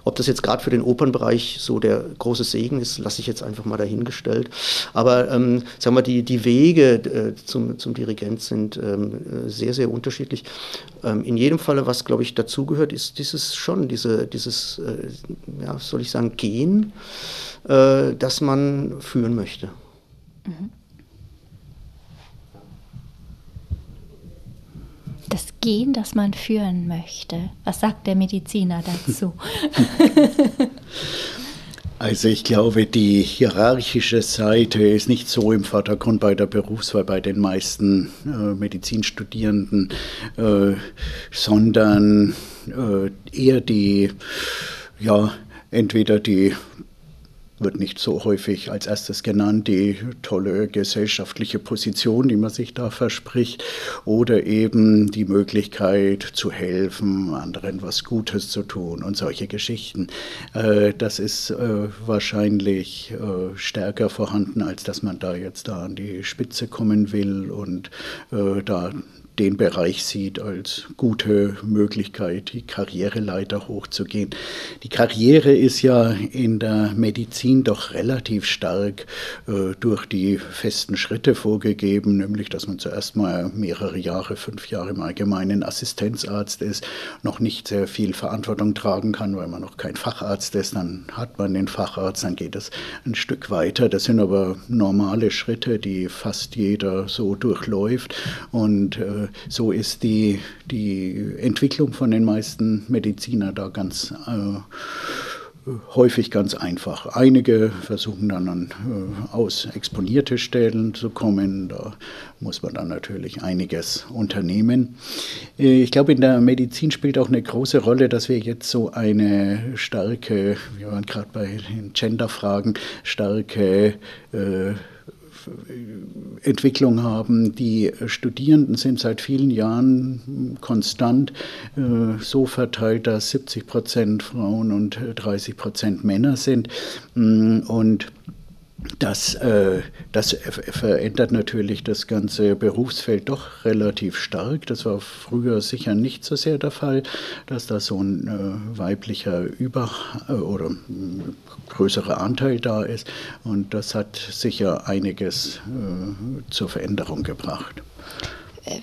S4: ob das jetzt gerade für den Opernbereich so der große Segen ist, lasse ich jetzt einfach mal dahingestellt. Aber ähm, sagen wir, die, die Wege äh, zum, zum Dirigent sind ähm, sehr, sehr unterschiedlich. Ähm, in jedem Falle, was, glaube ich, dazugehört, ist dieses schon, diese, dieses, äh, ja, soll ich sagen, Gehen, äh, das man führen möchte. Mhm.
S2: Das Gen, das man führen möchte. Was sagt der Mediziner dazu?
S5: Also ich glaube, die hierarchische Seite ist nicht so im Vordergrund bei der Berufswahl bei den meisten äh, Medizinstudierenden, äh, sondern äh, eher die, ja, entweder die wird nicht so häufig als erstes genannt, die tolle gesellschaftliche Position, die man sich da verspricht, oder eben die Möglichkeit zu helfen, anderen was Gutes zu tun und solche Geschichten. Äh, das ist äh, wahrscheinlich äh, stärker vorhanden, als dass man da jetzt da an die Spitze kommen will und da den Bereich sieht als gute Möglichkeit, die Karriereleiter hochzugehen. Die Karriere ist ja in der Medizin doch relativ stark äh, durch die festen Schritte vorgegeben, nämlich dass man zuerst mal mehrere Jahre, fünf Jahre im Allgemeinen Assistenzarzt ist, noch nicht sehr viel Verantwortung tragen kann, weil man noch kein Facharzt ist. Dann hat man den Facharzt, dann geht es ein Stück weiter. Das sind aber normale Schritte, die fast jeder so durchläuft und äh, so ist die, die Entwicklung von den meisten Medizinern da ganz äh, häufig ganz einfach. Einige versuchen dann an, äh, aus exponierte Stellen zu kommen. Da muss man dann natürlich einiges unternehmen. Äh, ich glaube, in der Medizin spielt auch eine große Rolle, dass wir jetzt so eine starke, wir waren gerade bei den Genderfragen, starke äh, Entwicklung haben. Die Studierenden sind seit vielen Jahren konstant äh, so verteilt, dass 70 Prozent Frauen und 30 Prozent Männer sind. Mm, und das, äh, das verändert natürlich das ganze Berufsfeld doch relativ stark. Das war früher sicher nicht so sehr der Fall, dass da so ein äh, weiblicher Über- äh, oder größerer Anteil da ist. Und das hat sicher einiges äh, zur Veränderung gebracht.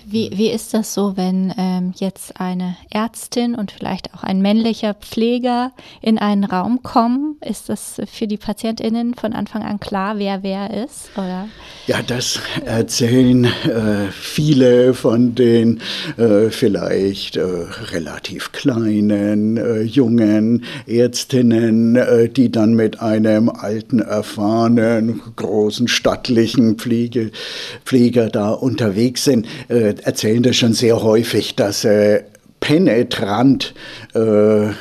S2: Wie, wie ist das so, wenn ähm, jetzt eine Ärztin und vielleicht auch ein männlicher Pfleger in einen Raum kommen? Ist das für die PatientInnen von Anfang an klar, wer wer ist? Oder?
S5: Ja, das erzählen äh, viele von den äh, vielleicht äh, relativ kleinen, äh, jungen Ärztinnen, äh, die dann mit einem alten, erfahrenen, großen, stattlichen Pflege, Pfleger da unterwegs sind erzählen das schon sehr häufig, dass äh, penetrant äh,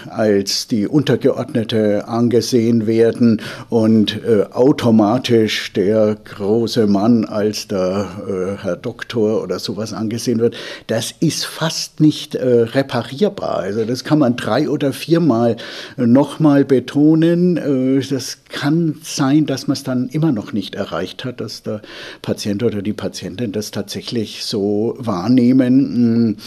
S5: als die Untergeordnete angesehen werden und äh, automatisch der große Mann als der äh, Herr Doktor oder sowas angesehen wird, das ist fast nicht äh, reparierbar. Also das kann man drei oder viermal nochmal betonen. Äh, das kann sein, dass man es dann immer noch nicht erreicht hat, dass der Patient oder die Patientin das tatsächlich so wahrnehmen,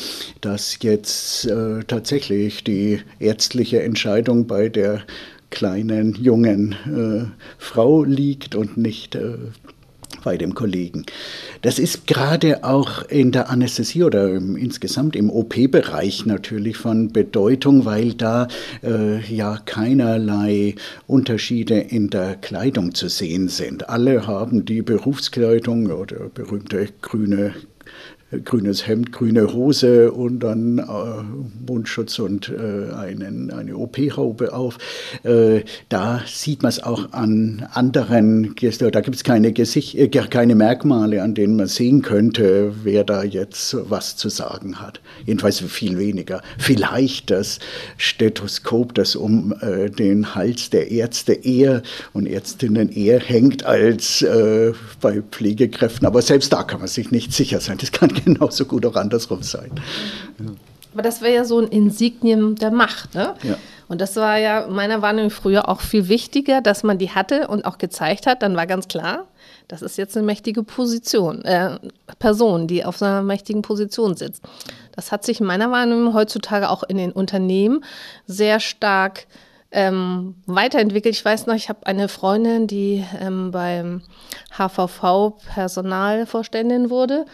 S5: dass jetzt äh, tatsächlich die ärztliche Entscheidung bei der kleinen, jungen äh, Frau liegt und nicht äh, bei dem Kollegen. Das ist gerade auch in der Anästhesie oder im, insgesamt im OP-Bereich natürlich von Bedeutung, weil da äh, ja keinerlei Unterschiede in der Kleidung zu sehen sind. Alle haben die Berufskleidung oder berühmte grüne grünes Hemd, grüne Hose und dann äh, Mundschutz und äh, einen, eine OP-Haube auf. Äh, da sieht man es auch an anderen, da gibt es keine, Gesicht, äh, keine Merkmale, an denen man sehen könnte, wer da jetzt was zu sagen hat. Jedenfalls viel weniger. Vielleicht das Stethoskop, das um äh, den Hals der Ärzte eher und Ärztinnen eher hängt als äh, bei Pflegekräften. Aber selbst da kann man sich nicht sicher sein. Das kann genauso gut auch andersrum sein.
S3: Ja. Aber das wäre ja so ein Insignium der Macht, ne? Ja. Und das war ja meiner Wahrnehmung früher auch viel wichtiger, dass man die hatte und auch gezeigt hat. Dann war ganz klar, das ist jetzt eine mächtige Position, äh, Person, die auf einer mächtigen Position sitzt. Das hat sich meiner Wahrnehmung heutzutage auch in den Unternehmen sehr stark ähm, weiterentwickelt. Ich weiß noch, ich habe eine Freundin, die ähm, beim HVV Personalvorständin wurde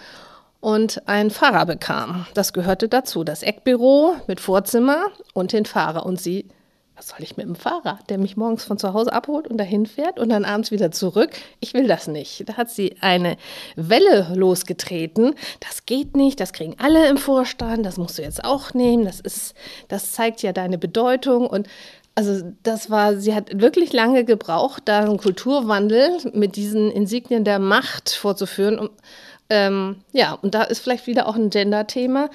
S3: und einen Fahrer bekam. Das gehörte dazu, das Eckbüro mit Vorzimmer und den Fahrer. Und sie, was soll ich mit dem Fahrer, der mich morgens von zu Hause abholt und dahin fährt und dann abends wieder zurück? Ich will das nicht. Da hat sie eine Welle losgetreten. Das geht nicht, das kriegen alle im Vorstand, das musst du jetzt auch nehmen. Das ist, das zeigt ja deine Bedeutung und also das war, sie hat wirklich lange gebraucht, da einen Kulturwandel mit diesen Insignien der Macht vorzuführen. Um, ähm, ja, und da ist vielleicht wieder auch ein Gender-Thema.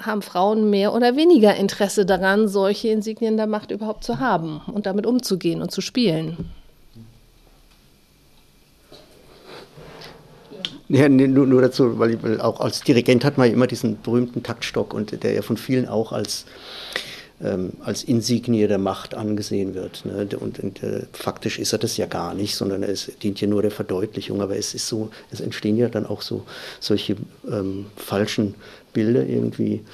S3: Haben Frauen mehr oder weniger Interesse daran, solche Insignien der Macht überhaupt zu haben und damit umzugehen und zu spielen?
S4: Ja, nur, nur dazu, weil, weil auch als Dirigent hat man immer diesen berühmten Taktstock und der ja von vielen auch als ähm, als Insignie der Macht angesehen wird. Ne? Und, und äh, faktisch ist er das ja gar nicht, sondern es dient ja nur der Verdeutlichung. Aber es ist so, es entstehen ja dann auch so solche ähm, falschen Bilder irgendwie.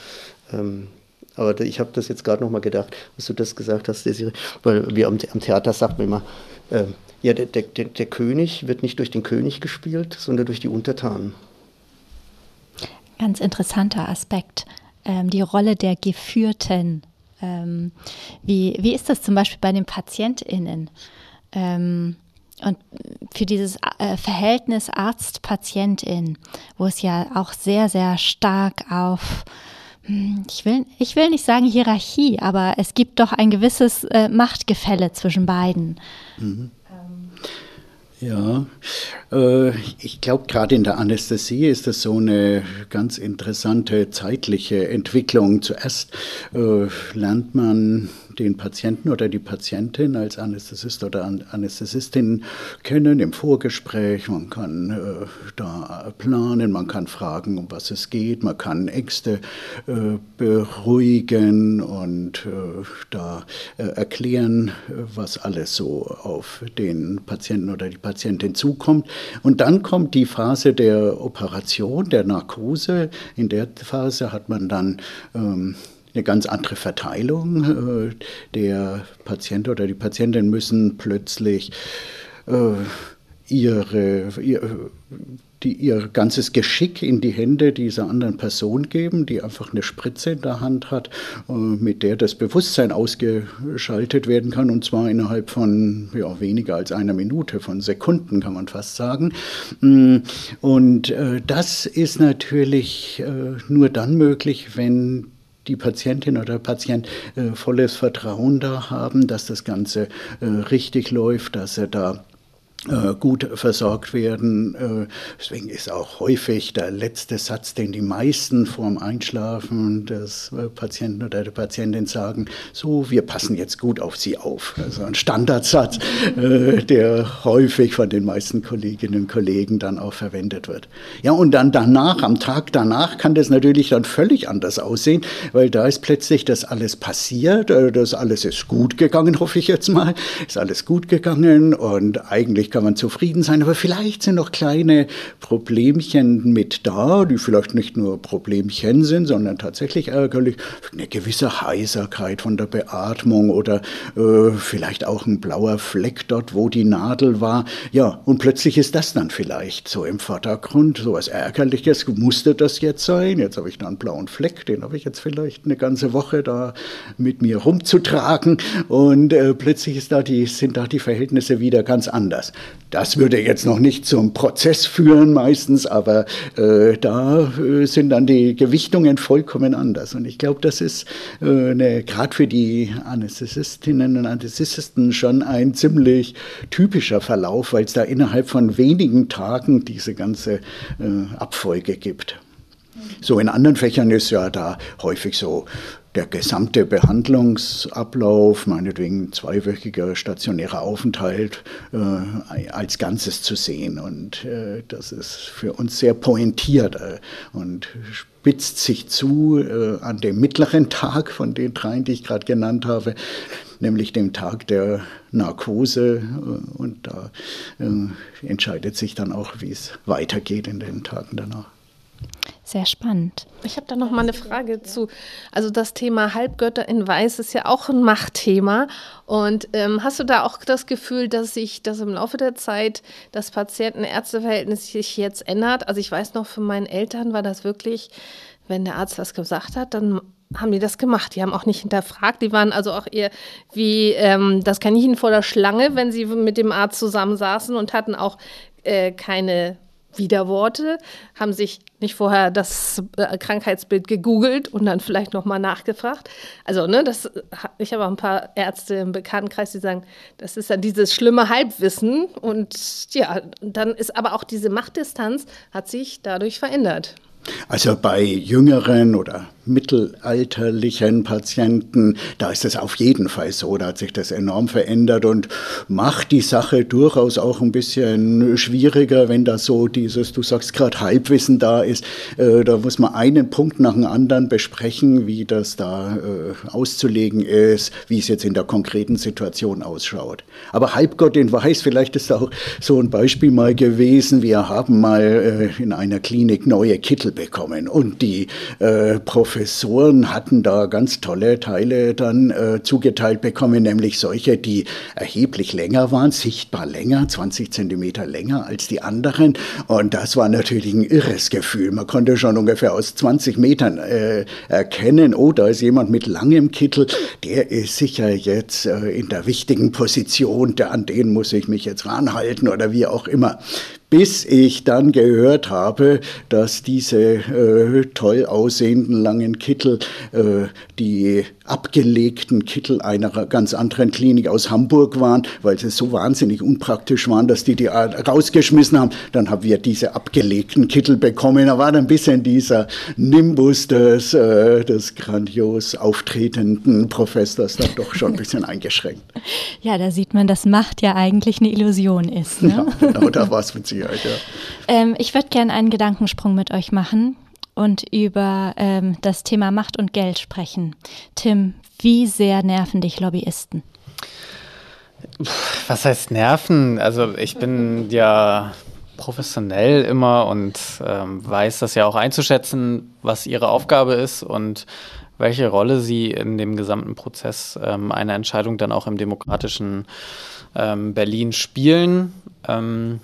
S4: Ähm, aber ich habe das jetzt gerade noch mal gedacht, was du das gesagt hast, Desiree, weil wir am, am Theater sagt man immer, äh, ja, der, der, der König wird nicht durch den König gespielt, sondern durch die Untertanen.
S2: Ganz interessanter Aspekt. Ähm, die Rolle der Geführten ähm, wie, wie ist das zum Beispiel bei den PatientInnen? Ähm, und für dieses äh, Verhältnis Arzt-Patientin, wo es ja auch sehr, sehr stark auf, hm, ich will, ich will nicht sagen Hierarchie, aber es gibt doch ein gewisses äh, Machtgefälle zwischen beiden. Mhm.
S5: Ja, äh, ich glaube, gerade in der Anästhesie ist das so eine ganz interessante zeitliche Entwicklung. Zuerst äh, lernt man den Patienten oder die Patientin als Anästhesist oder Anästhesistin kennen im Vorgespräch. Man kann äh, da planen, man kann fragen, um was es geht, man kann Ängste äh, beruhigen und äh, da äh, erklären, was alles so auf den Patienten oder die Patientin zukommt. Und dann kommt die Phase der Operation, der Narkose. In der Phase hat man dann ähm, eine ganz andere Verteilung. Äh, der Patient oder die Patientin müssen plötzlich äh, ihre, ihr, die ihr ganzes Geschick in die Hände dieser anderen Person geben, die einfach eine Spritze in der Hand hat, äh, mit der das Bewusstsein ausgeschaltet werden kann, und zwar innerhalb von ja, weniger als einer Minute, von Sekunden kann man fast sagen. Mm, und das ist natürlich nur dann möglich, wenn die Patientin oder der Patient äh, volles Vertrauen da haben, dass das Ganze äh, richtig läuft, dass er da gut versorgt werden. Äh, deswegen ist auch häufig der letzte Satz, den die meisten vorm Einschlafen des äh, Patienten oder der Patientin sagen, so, wir passen jetzt gut auf Sie auf. Also ein Standardsatz, der häufig von den meisten Kolleginnen und Kollegen dann auch verwendet wird. Ja, und dann danach, am Tag danach, kann das natürlich dann völlig anders aussehen, weil da ist plötzlich das alles passiert, das alles ist gut gegangen, hoffe ich jetzt mal, ist alles gut gegangen und eigentlich kann man zufrieden sein, aber vielleicht sind noch kleine Problemchen mit da, die vielleicht nicht nur Problemchen sind, sondern tatsächlich ärgerlich. Eine gewisse Heiserkeit von der Beatmung oder äh, vielleicht auch ein blauer Fleck dort, wo die Nadel war. Ja, und plötzlich ist das dann vielleicht so im Vordergrund, so was Ärgerliches. Musste das jetzt sein? Jetzt habe ich da einen blauen Fleck, den habe ich jetzt vielleicht eine ganze Woche da mit mir rumzutragen und äh, plötzlich da die, sind da die Verhältnisse wieder ganz anders. Das würde jetzt noch nicht zum Prozess führen meistens, aber äh, da äh, sind dann die Gewichtungen vollkommen anders. Und ich glaube, das ist äh, gerade für die Anästhesistinnen und Anästhesisten schon ein ziemlich typischer Verlauf, weil es da innerhalb von wenigen Tagen diese ganze äh, Abfolge gibt. So in anderen Fächern ist ja da häufig so der gesamte Behandlungsablauf, meinetwegen zweiwöchiger stationärer Aufenthalt, äh, als Ganzes zu sehen. Und äh, das ist für uns sehr pointiert äh, und spitzt sich zu äh, an dem mittleren Tag von den dreien, die ich gerade genannt habe, nämlich dem Tag der Narkose. Äh, und da äh, entscheidet sich dann auch, wie es weitergeht in den Tagen danach.
S2: Sehr spannend.
S3: Ich habe da noch mal eine Frage zu. Also das Thema Halbgötter in Weiß ist ja auch ein Machtthema. Und ähm, hast du da auch das Gefühl, dass sich das im Laufe der Zeit das Patienten-Ärzte-Verhältnis sich jetzt ändert? Also ich weiß noch, für meine Eltern war das wirklich, wenn der Arzt was gesagt hat, dann haben die das gemacht. Die haben auch nicht hinterfragt. Die waren also auch eher wie ähm, das Kaninchen vor der Schlange, wenn sie mit dem Arzt zusammensaßen und hatten auch äh, keine Widerworte, haben sich nicht vorher das äh, Krankheitsbild gegoogelt und dann vielleicht nochmal nachgefragt. Also, ne, das, ich habe auch ein paar Ärzte im Bekanntenkreis, die sagen, das ist ja dieses schlimme Halbwissen. Und ja, dann ist aber auch diese Machtdistanz hat sich dadurch verändert.
S5: Also bei jüngeren oder mittelalterlichen Patienten, da ist es auf jeden Fall so, da hat sich das enorm verändert und macht die Sache durchaus auch ein bisschen schwieriger, wenn da so dieses, du sagst gerade Halbwissen da ist, äh, da muss man einen Punkt nach dem anderen besprechen, wie das da äh, auszulegen ist, wie es jetzt in der konkreten Situation ausschaut. Aber Halbgott in Weiß, vielleicht ist auch so ein Beispiel mal gewesen, wir haben mal äh, in einer Klinik neue Kittel bekommen und die Professoren Professoren hatten da ganz tolle Teile dann äh, zugeteilt bekommen, nämlich solche, die erheblich länger waren, sichtbar länger, 20 Zentimeter länger als die anderen. Und das war natürlich ein irres Gefühl. Man konnte schon ungefähr aus 20 Metern äh, erkennen, oh, da ist jemand mit langem Kittel, der ist sicher jetzt äh, in der wichtigen Position, der, an den muss ich mich jetzt ranhalten oder wie auch immer bis ich dann gehört habe, dass diese äh, toll aussehenden langen Kittel äh, die abgelegten Kittel einer ganz anderen Klinik aus Hamburg waren, weil sie so wahnsinnig unpraktisch waren, dass die die rausgeschmissen haben. Dann haben wir diese abgelegten Kittel bekommen. Da war dann ein bisschen dieser Nimbus des, äh, des grandios auftretenden Professors dann doch schon ein bisschen eingeschränkt.
S2: Ja, da sieht man, dass Macht ja eigentlich eine Illusion ist. Ne?
S5: Ja, genau, da war es mit Sicherheit, ja.
S2: Ähm, ich würde gerne einen Gedankensprung mit euch machen und über ähm, das Thema Macht und Geld sprechen. Tim, wie sehr nerven dich Lobbyisten?
S6: Was heißt nerven? Also ich bin ja professionell immer und ähm, weiß das ja auch einzuschätzen, was ihre Aufgabe ist und welche Rolle sie in dem gesamten Prozess ähm, einer Entscheidung dann auch im demokratischen ähm, Berlin spielen. Ähm,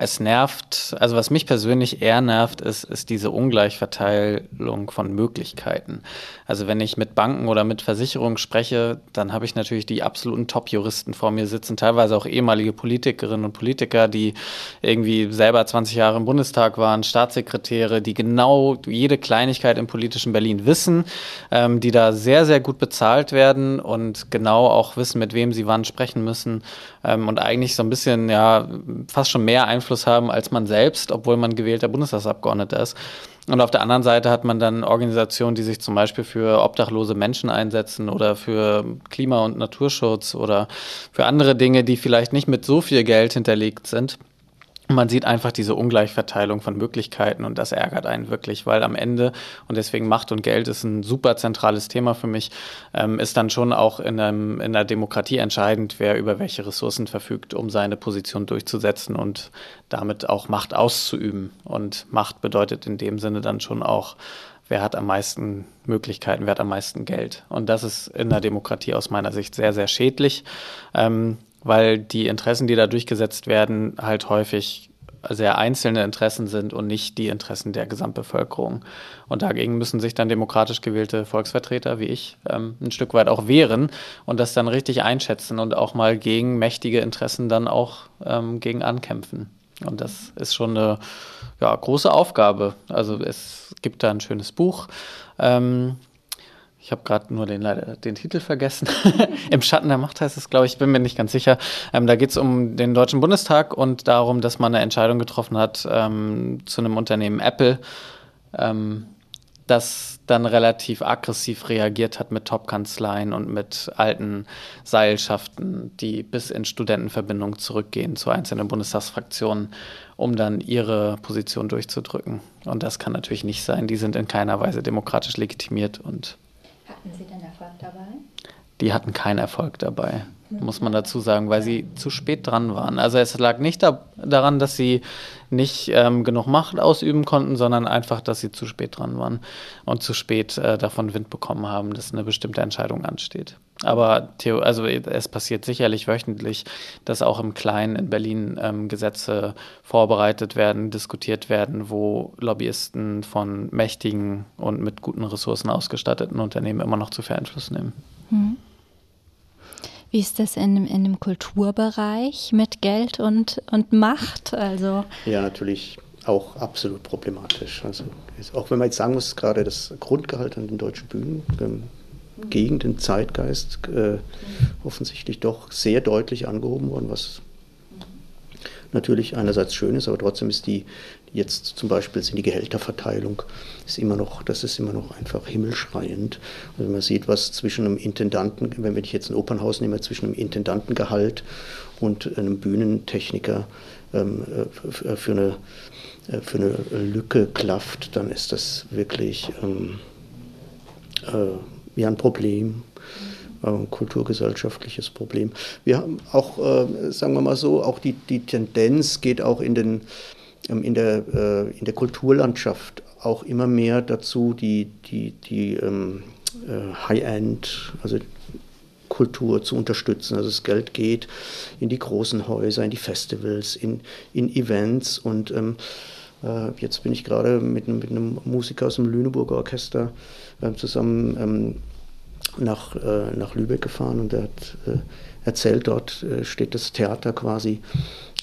S6: es nervt, also was mich persönlich eher nervt, ist, ist diese Ungleichverteilung von Möglichkeiten. Also wenn ich mit Banken oder mit Versicherungen spreche, dann habe ich natürlich die absoluten Top-Juristen vor mir sitzen, teilweise auch ehemalige Politikerinnen und Politiker, die irgendwie selber 20 Jahre im Bundestag waren, Staatssekretäre, die genau jede Kleinigkeit im politischen Berlin wissen, ähm, die da sehr, sehr gut bezahlt werden und genau auch wissen, mit wem sie wann sprechen müssen ähm, und eigentlich so ein bisschen, ja, fast schon mehr Einfluss Einfluss haben als man selbst, obwohl man gewählter Bundestagsabgeordneter ist. Und auf der anderen Seite hat man dann Organisationen, die sich zum Beispiel für obdachlose Menschen einsetzen oder für Klima- und Naturschutz oder für andere Dinge, die vielleicht nicht mit so viel Geld hinterlegt sind. Man sieht einfach diese Ungleichverteilung von Möglichkeiten und das ärgert einen wirklich, weil am Ende, und deswegen Macht und Geld ist ein super zentrales Thema für mich, ähm, ist dann schon auch in, einem, in der Demokratie entscheidend, wer über welche Ressourcen verfügt, um seine Position durchzusetzen und damit auch Macht auszuüben. Und Macht bedeutet in dem Sinne dann schon auch, wer hat am meisten Möglichkeiten, wer hat am meisten Geld. Und das ist in der Demokratie aus meiner Sicht sehr, sehr schädlich. Ähm, weil die Interessen, die da durchgesetzt werden, halt häufig sehr einzelne Interessen sind und nicht die Interessen der Gesamtbevölkerung. Und dagegen müssen sich dann demokratisch gewählte Volksvertreter wie ich ähm, ein Stück weit auch wehren und das dann richtig einschätzen und auch mal gegen mächtige Interessen dann auch ähm, gegen ankämpfen. Und das ist schon eine ja, große Aufgabe. Also es gibt da ein schönes Buch. Ähm, ich habe gerade nur den, den Titel vergessen. Im Schatten der Macht heißt es, glaube ich, bin mir nicht ganz sicher. Ähm, da geht es um den Deutschen Bundestag und darum, dass man eine Entscheidung getroffen hat ähm, zu einem Unternehmen Apple, ähm, das dann relativ aggressiv reagiert hat mit Top-Kanzleien und mit alten Seilschaften, die bis in Studentenverbindungen zurückgehen zu einzelnen Bundestagsfraktionen, um dann ihre Position durchzudrücken. Und das kann natürlich nicht sein. Die sind in keiner Weise demokratisch legitimiert und
S2: hatten Sie denn Erfolg dabei?
S6: Die hatten keinen Erfolg dabei, muss man dazu sagen, weil sie zu spät dran waren. Also es lag nicht da, daran, dass sie nicht ähm, genug Macht ausüben konnten, sondern einfach, dass sie zu spät dran waren und zu spät äh, davon Wind bekommen haben, dass eine bestimmte Entscheidung ansteht. Aber Theo, also es passiert sicherlich wöchentlich, dass auch im Kleinen in Berlin ähm, Gesetze vorbereitet werden, diskutiert werden, wo Lobbyisten von mächtigen und mit guten Ressourcen ausgestatteten Unternehmen immer noch zu viel Einfluss nehmen. Mhm.
S2: Wie ist das in, in dem Kulturbereich mit Geld und, und Macht? Also
S4: ja, natürlich auch absolut problematisch. Also auch wenn man jetzt sagen muss, gerade das Grundgehalt an den deutschen Bühnen ähm, gegen den Zeitgeist äh, offensichtlich doch sehr deutlich angehoben worden, was natürlich einerseits schön ist, aber trotzdem ist die jetzt zum Beispiel sind die Gehälterverteilung ist immer noch, das ist immer noch einfach himmelschreiend. Also man sieht, was zwischen einem Intendanten, wenn ich jetzt ein Opernhaus nehme, zwischen einem Intendantengehalt und einem Bühnentechniker ähm, äh, für, eine, äh, für eine Lücke klafft, dann ist das wirklich ähm, äh, ja ein Problem ein kulturgesellschaftliches Problem. Wir haben auch, äh, sagen wir mal so, auch die, die Tendenz geht auch in, den, ähm, in, der, äh, in der Kulturlandschaft auch immer mehr dazu, die, die, die ähm, äh, High-End, also Kultur zu unterstützen. Also das Geld geht in die großen Häuser, in die Festivals, in, in Events und ähm, äh, jetzt bin ich gerade mit, mit, einem Musiker aus dem Lüneburger Orchester äh, zusammen ähm, nach, äh, nach Lübeck gefahren und er hat äh, erzählt, dort äh, steht das Theater quasi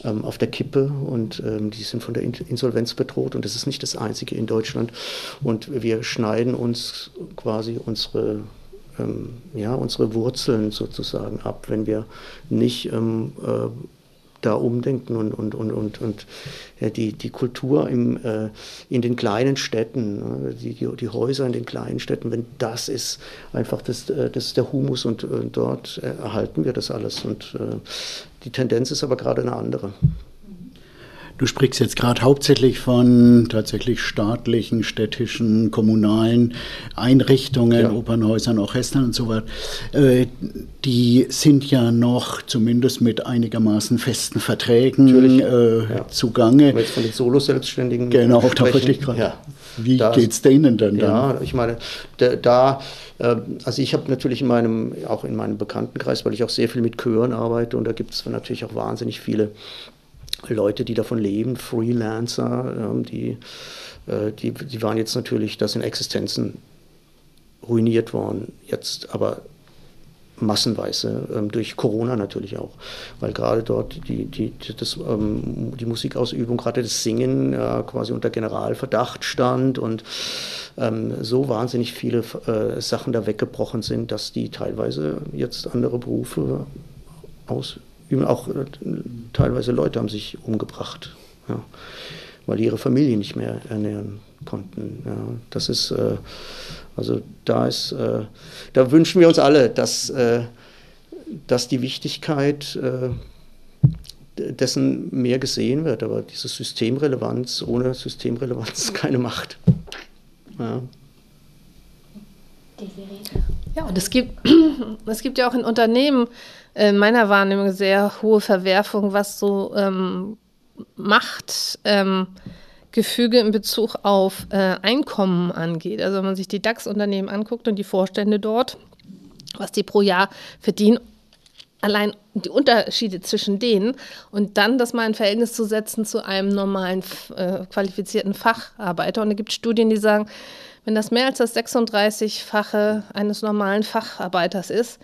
S4: ähm, auf der Kippe und ähm, die sind von der Insolvenz bedroht und das ist nicht das einzige in Deutschland. Und wir schneiden uns quasi unsere ähm, ja, unsere Wurzeln sozusagen ab, wenn wir nicht ähm, äh, da umdenken und, und, und, und, und ja, die, die Kultur im, äh, in den kleinen Städten, ne, die, die, Häuser in den kleinen Städten, wenn das ist einfach das, äh, das ist der Humus und, und äh, dort erhalten wir das alles. Und äh, die Tendenz ist aber gerade eine andere.
S5: Du sprichst jetzt gerade hauptsächlich von tatsächlich staatlichen, städtischen, kommunalen Einrichtungen, ja. Opernhäusern, Orchestern und so weiter. Äh, die sind ja noch zumindest mit einigermaßen festen Verträgen äh, ja. zugange.
S4: jetzt von den Solo-Selbstständigen.
S5: Genau, da wollte ich gerade. Ja. Wie geht es denen denn dann?
S4: Ja, ich meine, da, da äh, also ich habe natürlich in meinem, auch in meinem Bekanntenkreis, weil ich auch sehr viel mit Chören arbeite und da gibt es natürlich auch wahnsinnig viele Leute, die davon leben, Freelancer, ähm, die, äh, die, die waren jetzt natürlich, das sind Existenzen ruiniert worden. Jetzt aber massenweise, ähm, durch Corona natürlich auch, weil gerade dort die, die, das, ähm, die Musikausübung, gerade das Singen äh, quasi unter Generalverdacht stand und so wahnsinnig viele äh, Sachen da weggebrochen sind, dass die teilweise jetzt andere Berufe ausüben. Auch äh, teilweise Leute haben sich umgebracht, ja, weil ihre Familie nicht mehr ernähren konnten. Ja. Das ist äh, also da ist, äh, da wünschen wir uns alle, dass, äh, dass die Wichtigkeit äh, dessen mehr gesehen wird. Aber diese Systemrelevanz, ohne Systemrelevanz keine Macht. Ja.
S3: Ja, und es gibt, es gibt ja auch in Unternehmen in meiner Wahrnehmung sehr hohe Verwerfung, was so ähm, Macht. Ähm, Gefüge in Bezug auf äh, Einkommen angeht. Also wenn man sich die DAX-Unternehmen anguckt und die Vorstände dort, was die pro Jahr verdienen, allein die Unterschiede zwischen denen und dann das mal in Verhältnis zu setzen zu einem normalen äh, qualifizierten Facharbeiter. Und es gibt Studien, die sagen, wenn das mehr als das 36-fache eines normalen Facharbeiters ist,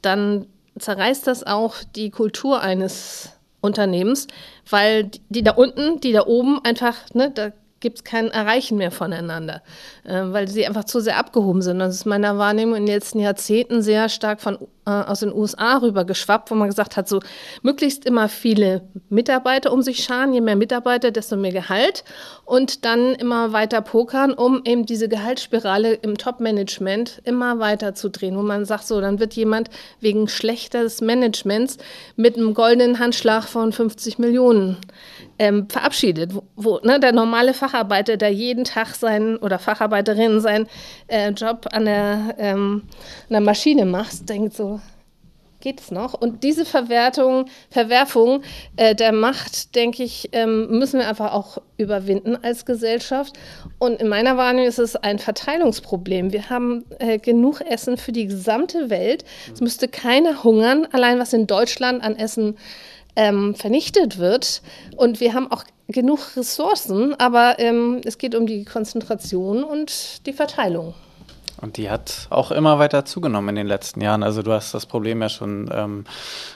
S3: dann zerreißt das auch die Kultur eines Unternehmens, weil die da unten, die da oben einfach, ne, da gibt es kein Erreichen mehr voneinander, äh, weil sie einfach zu sehr abgehoben sind. Das ist meiner Wahrnehmung in den letzten Jahrzehnten sehr stark von, äh, aus den USA rüber geschwappt, wo man gesagt hat, so möglichst immer viele Mitarbeiter um sich scharen, je mehr Mitarbeiter, desto mehr Gehalt. Und dann immer weiter pokern, um eben diese Gehaltsspirale im Top-Management immer weiter zu drehen, wo man sagt, so, dann wird jemand wegen schlechters Managements mit einem goldenen Handschlag von 50 Millionen ähm, verabschiedet, wo, wo ne, der normale Facharbeiter, der jeden Tag seinen oder Facharbeiterin seinen äh, Job an der, ähm, an der Maschine macht, denkt so, geht es noch? Und diese Verwertung, Verwerfung äh, der Macht, denke ich, ähm, müssen wir einfach auch überwinden als Gesellschaft. Und in meiner Wahrnehmung ist es ein Verteilungsproblem. Wir haben äh, genug Essen für die gesamte Welt. Es müsste keiner hungern, allein was in Deutschland an Essen ähm, vernichtet wird. Und wir haben auch genug Ressourcen, aber ähm, es geht um die Konzentration und die Verteilung.
S6: Und die hat auch immer weiter zugenommen in den letzten Jahren. Also du hast das Problem ja schon ähm,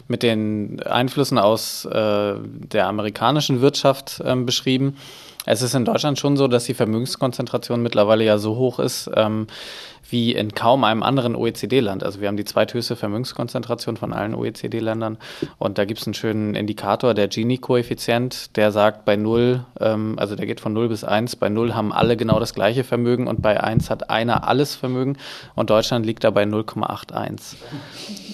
S6: mit den Einflüssen aus äh, der amerikanischen Wirtschaft ähm, beschrieben. Es ist in Deutschland schon so, dass die Vermögenskonzentration mittlerweile ja so hoch ist, ähm, wie in kaum einem anderen OECD-Land. Also wir haben die zweithöchste Vermögenskonzentration von allen OECD-Ländern und da gibt es einen schönen Indikator, der Gini-Koeffizient, der sagt bei 0, ähm, also der geht von 0 bis 1, bei 0 haben alle genau das gleiche Vermögen und bei 1 hat einer alles Vermögen und Deutschland liegt da bei 0,81.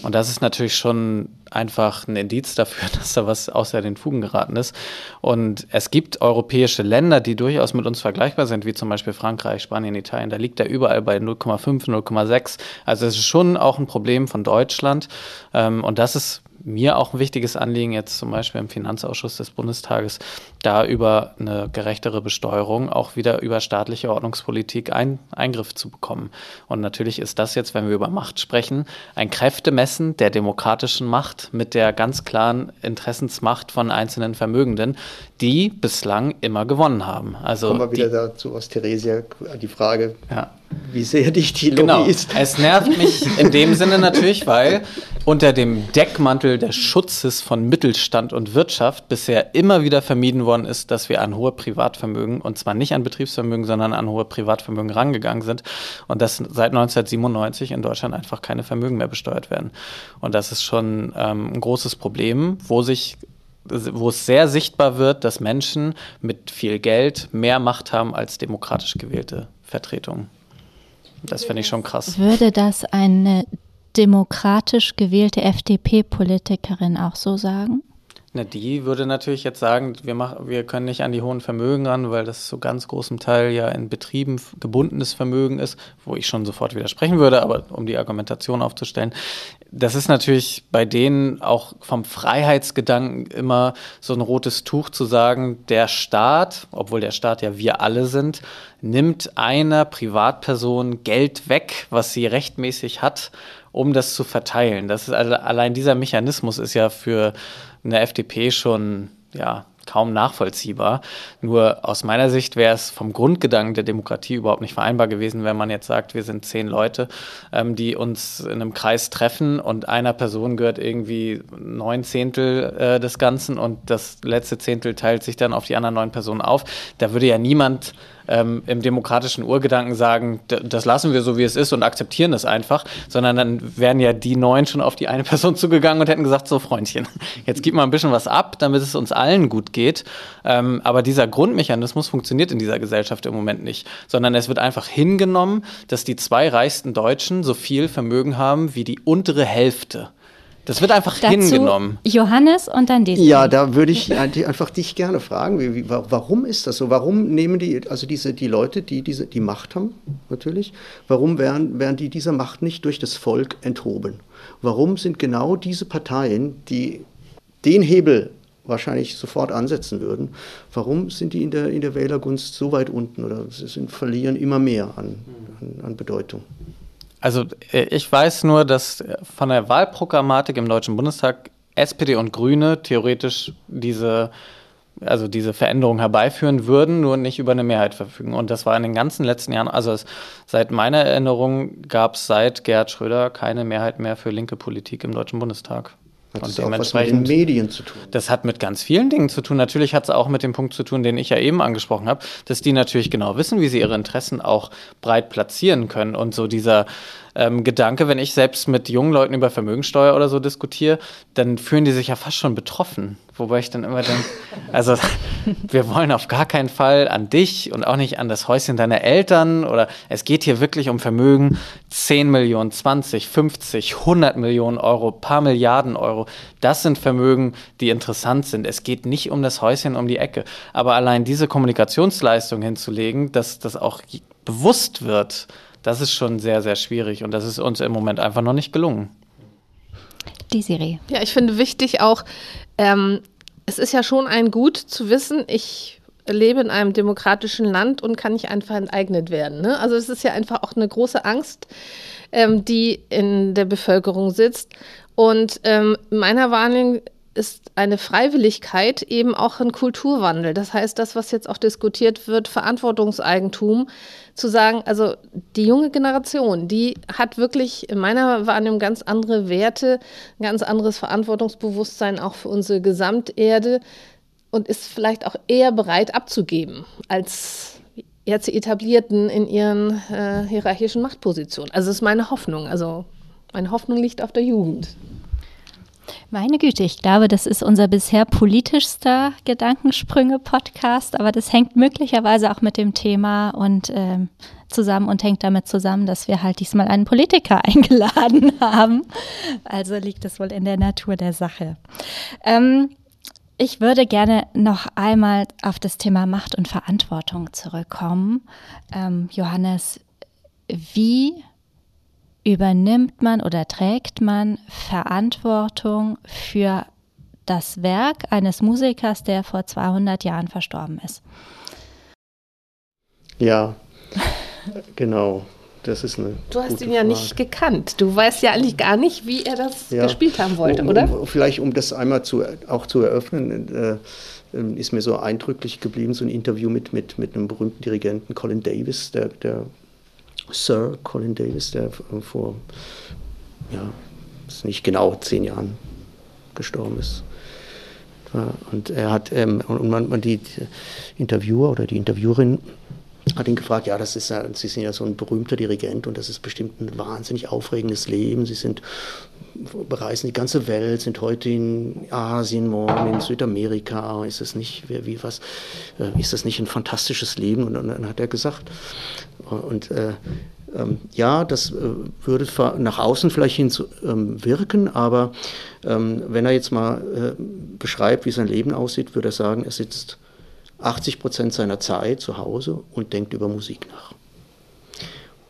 S6: Und das ist natürlich schon einfach ein Indiz dafür, dass da was außer den Fugen geraten ist. Und es gibt europäische Länder, die durchaus mit uns vergleichbar sind, wie zum Beispiel Frankreich, Spanien, Italien. Da liegt er überall bei 0,5, 0,6. Also es ist schon auch ein Problem von Deutschland. Ähm, und das ist mir auch ein wichtiges Anliegen, jetzt zum Beispiel im Finanzausschuss des Bundestages, da über eine gerechtere Besteuerung auch wieder über staatliche Ordnungspolitik ein, Eingriff zu bekommen. Und natürlich ist das jetzt, wenn wir über Macht sprechen, ein Kräftemessen der demokratischen Macht mit der ganz klaren Interessensmacht von einzelnen Vermögenden, die bislang immer gewonnen haben. Also
S4: Kommen wir wieder
S6: die,
S4: dazu, was Theresia, die Frage, ja. Wie sehr dich die Lobby
S6: genau.
S4: ist.
S6: Es nervt mich in dem Sinne natürlich, weil unter dem Deckmantel des Schutzes von Mittelstand und Wirtschaft bisher immer wieder vermieden worden ist, dass wir an hohe Privatvermögen, und zwar nicht an Betriebsvermögen, sondern an hohe Privatvermögen rangegangen sind und dass seit 1997 in Deutschland einfach keine Vermögen mehr besteuert werden. Und das ist schon ähm, ein großes Problem, wo sich wo es sehr sichtbar wird, dass Menschen mit viel Geld mehr Macht haben als demokratisch gewählte Vertretungen. Das finde ich schon krass.
S2: Würde das eine demokratisch gewählte FDP-Politikerin auch so sagen?
S6: Na, die würde natürlich jetzt sagen, wir, mach, wir können nicht an die hohen Vermögen ran, weil das zu ganz großem Teil ja in Betrieben gebundenes Vermögen ist, wo ich schon sofort widersprechen würde, aber um die Argumentation aufzustellen. Das ist natürlich bei denen auch vom Freiheitsgedanken immer so ein rotes Tuch zu sagen, der Staat, obwohl der Staat ja wir alle sind, nimmt einer Privatperson Geld weg, was sie rechtmäßig hat, um das zu verteilen. Das ist also, allein dieser Mechanismus ist ja für eine FDP schon ja, kaum nachvollziehbar. Nur aus meiner Sicht wäre es vom Grundgedanken der Demokratie überhaupt nicht vereinbar gewesen, wenn man jetzt sagt, wir sind zehn Leute, ähm, die uns in einem Kreis treffen und einer Person gehört irgendwie neun Zehntel äh, des Ganzen und das letzte Zehntel teilt sich dann auf die anderen neun Personen auf. Da würde ja niemand ähm, im demokratischen Urgedanken sagen, das lassen wir so, wie es ist und akzeptieren das einfach, sondern dann wären ja die neun schon auf die eine Person zugegangen und hätten gesagt, so Freundchen, jetzt gib mal ein bisschen was ab, damit es uns allen gut geht. Ähm, aber dieser Grundmechanismus funktioniert in dieser Gesellschaft im Moment nicht, sondern es wird einfach hingenommen, dass die zwei reichsten Deutschen so viel Vermögen haben wie die untere Hälfte. Das wird einfach Dazu hingenommen.
S2: Johannes und dann
S4: Desiree. Ja, da würde ich einfach dich gerne fragen, wie, wie, warum ist das so? Warum nehmen die, also diese, die Leute, die diese, die Macht haben, natürlich, warum werden, werden die dieser Macht nicht durch das Volk enthoben? Warum sind genau diese Parteien, die den Hebel wahrscheinlich sofort ansetzen würden, warum sind die in der, in der Wählergunst so weit unten oder sie sind, verlieren immer mehr an, an, an Bedeutung?
S6: Also äh, ich weiß nur, dass von der Wahlprogrammatik im Deutschen Bundestag SPD und Grüne theoretisch diese, also diese Veränderung herbeiführen würden, nur nicht über eine Mehrheit verfügen. Und das war in den ganzen letzten Jahren, also es, seit meiner Erinnerung gab es seit Gerhard Schröder keine Mehrheit mehr für linke Politik im Deutschen Bundestag.
S4: Hat und was mit den Medien zu tun?
S6: Das hat mit ganz vielen Dingen zu tun. Natürlich hat es auch mit dem Punkt zu tun, den ich ja eben angesprochen habe, dass die natürlich genau wissen, wie sie ihre Interessen auch breit platzieren können. Und so dieser ähm, Gedanke, wenn ich selbst mit jungen Leuten über Vermögensteuer oder so diskutiere, dann fühlen die sich ja fast schon betroffen. Wobei ich dann immer denke, also wir wollen auf gar keinen Fall an dich und auch nicht an das Häuschen deiner Eltern oder es geht hier wirklich um Vermögen 10 Millionen, 20, 50, 100 Millionen Euro, paar Milliarden Euro. Das sind Vermögen, die interessant sind. Es geht nicht um das Häuschen um die Ecke. Aber allein diese Kommunikationsleistung hinzulegen, dass das auch bewusst wird, das ist schon sehr, sehr schwierig und das ist uns im Moment einfach noch nicht gelungen.
S2: Die Serie.
S3: Ja, ich finde wichtig auch, ähm, es ist ja schon ein Gut zu wissen, ich lebe in einem demokratischen Land und kann nicht einfach enteignet werden. Ne? Also es ist ja einfach auch eine große Angst, ähm, die in der Bevölkerung sitzt. Und ähm, meiner Wahrnehmung ist eine Freiwilligkeit eben auch ein Kulturwandel. Das heißt, das, was jetzt auch diskutiert wird, Verantwortungseigentum, zu sagen, also die junge Generation, die hat wirklich in meiner Wahrnehmung ganz andere Werte, ein ganz anderes Verantwortungsbewusstsein auch für unsere Gesamterde und ist vielleicht auch eher bereit abzugeben als jetzt die Etablierten in ihren äh, hierarchischen Machtpositionen. Also das ist meine Hoffnung. Also meine Hoffnung liegt auf der Jugend.
S2: Meine Güte, ich glaube, das ist unser bisher politischster Gedankensprünge-Podcast, aber das hängt möglicherweise auch mit dem Thema und ähm, zusammen und hängt damit zusammen, dass wir halt diesmal einen Politiker eingeladen haben. Also liegt es wohl in der Natur der Sache. Ähm, ich würde gerne noch einmal auf das Thema Macht und Verantwortung zurückkommen. Ähm, Johannes, wie übernimmt man oder trägt man Verantwortung für das Werk eines Musikers, der vor 200 Jahren verstorben ist.
S4: Ja, genau. Das ist eine.
S3: Du hast ihn ja Frage. nicht gekannt. Du weißt ja eigentlich gar nicht, wie er das ja. gespielt haben wollte, um, oder?
S4: Um, vielleicht, um das einmal zu, auch zu eröffnen, äh, ähm, ist mir so eindrücklich geblieben, so ein Interview mit, mit, mit einem berühmten Dirigenten, Colin Davis, der, der Sir Colin Davis, der vor, ja, ist nicht genau zehn Jahren gestorben ist. Und er hat, ähm, und man, man die, die Interviewer oder die Interviewerin hat ihn gefragt, ja, das ist ja, Sie sind ja so ein berühmter Dirigent und das ist bestimmt ein wahnsinnig aufregendes Leben. Sie sind bereisen die ganze Welt, sind heute in Asien, morgen in Südamerika. Ist das nicht, wie was, äh, ist das nicht ein fantastisches Leben? Und dann hat er gesagt, und äh, ähm, ja, das äh, würde nach außen vielleicht hin ähm, wirken, aber ähm, wenn er jetzt mal äh, beschreibt, wie sein Leben aussieht, würde er sagen, er sitzt 80 Prozent seiner Zeit zu Hause und denkt über Musik nach.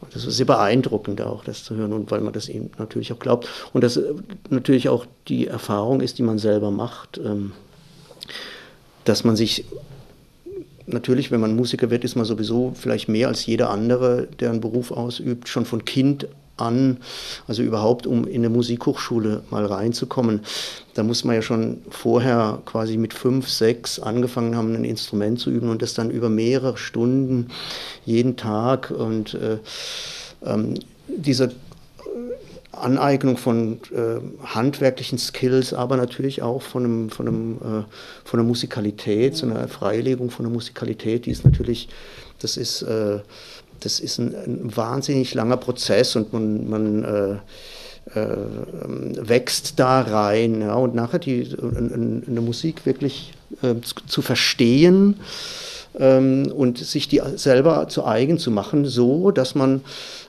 S4: Und das ist sehr beeindruckend auch, das zu hören, und weil man das ihm natürlich auch glaubt. Und das äh, natürlich auch die Erfahrung ist, die man selber macht, ähm, dass man sich natürlich, wenn man Musiker wird, ist man sowieso vielleicht mehr als jeder andere, der einen Beruf ausübt, schon von Kind an, also überhaupt um in eine Musikhochschule mal reinzukommen. Da muss man ja schon vorher quasi mit fünf, sechs angefangen haben, ein Instrument zu üben und das dann über mehrere Stunden jeden Tag und äh, ähm, diese Aneignung von äh, handwerklichen Skills, aber natürlich auch von, einem, von, einem, äh, von einer Musikalität, so einer Freilegung von der Musikalität, die ist natürlich, das ist, äh, das ist ein, ein, wahnsinnig langer Prozess und man, man äh, äh, wächst da rein ja, und nachher die, eine Musik wirklich äh, zu, zu verstehen ähm, und sich die selber zu eigen zu machen, so dass man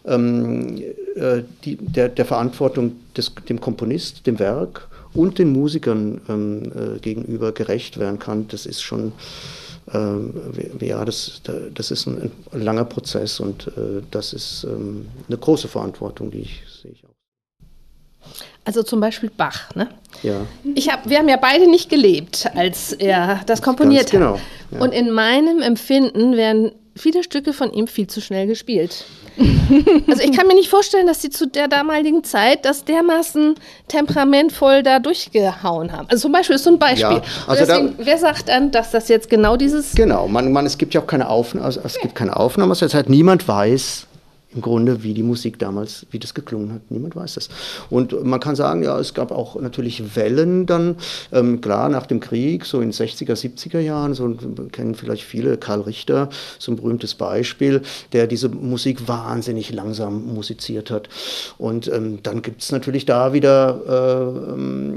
S4: ähm, äh, die, der, der Verantwortung des, dem Komponist, dem Werk und den Musikern ähm, äh, gegenüber gerecht werden kann, das ist schon ja, das, das ist ein, ein langer Prozess und äh, das ist ähm, eine große Verantwortung, die ich sehe. Ich auch.
S3: Also zum Beispiel Bach. Ne?
S4: Ja.
S3: Ich hab, wir haben ja beide nicht gelebt, als er das komponiert Ganz genau, hat. Ja. Und in meinem Empfinden werden viele Stücke von ihm viel zu schnell gespielt. also ich kann mir nicht vorstellen, dass sie zu der damaligen Zeit das dermaßen temperamentvoll da durchgehauen haben. Also zum Beispiel ist so ein Beispiel. Ja, also deswegen, da, wer sagt dann, dass das jetzt genau dieses...
S4: Genau, man, man, es gibt ja auch keine Aufnahme, also es gibt keine Aufnahme, also das heißt, niemand weiß, im Grunde, wie die Musik damals, wie das geklungen hat. Niemand weiß das. Und man kann sagen, ja, es gab auch natürlich Wellen dann, ähm, klar, nach dem Krieg, so in 60er, 70er Jahren, so kennen vielleicht viele, Karl Richter, so ein berühmtes Beispiel, der diese Musik wahnsinnig langsam musiziert hat. Und ähm, dann gibt es natürlich da wieder äh, ähm,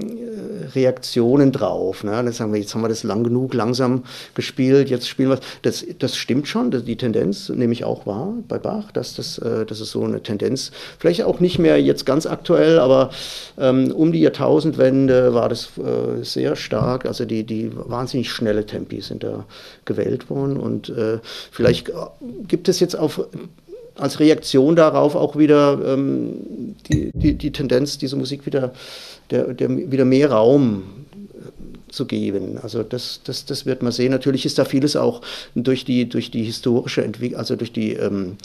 S4: Reaktionen drauf. Ne? Dann sagen wir, jetzt haben wir das lang genug langsam gespielt, jetzt spielen wir das. Das stimmt schon, die Tendenz nehme ich auch wahr bei Bach, dass das äh, das ist so eine Tendenz. Vielleicht auch nicht mehr jetzt ganz aktuell, aber ähm, um die Jahrtausendwende war das äh, sehr stark. Also die, die wahnsinnig schnelle Tempi sind da gewählt worden. Und äh, vielleicht gibt es jetzt auf als Reaktion darauf auch wieder ähm, die, die, die, Tendenz, diese Musik wieder, der, der, wieder mehr Raum zu geben. Also das, das, das wird man sehen. Natürlich ist da vieles auch durch die, durch die historische Entwicklung, also durch die ähm,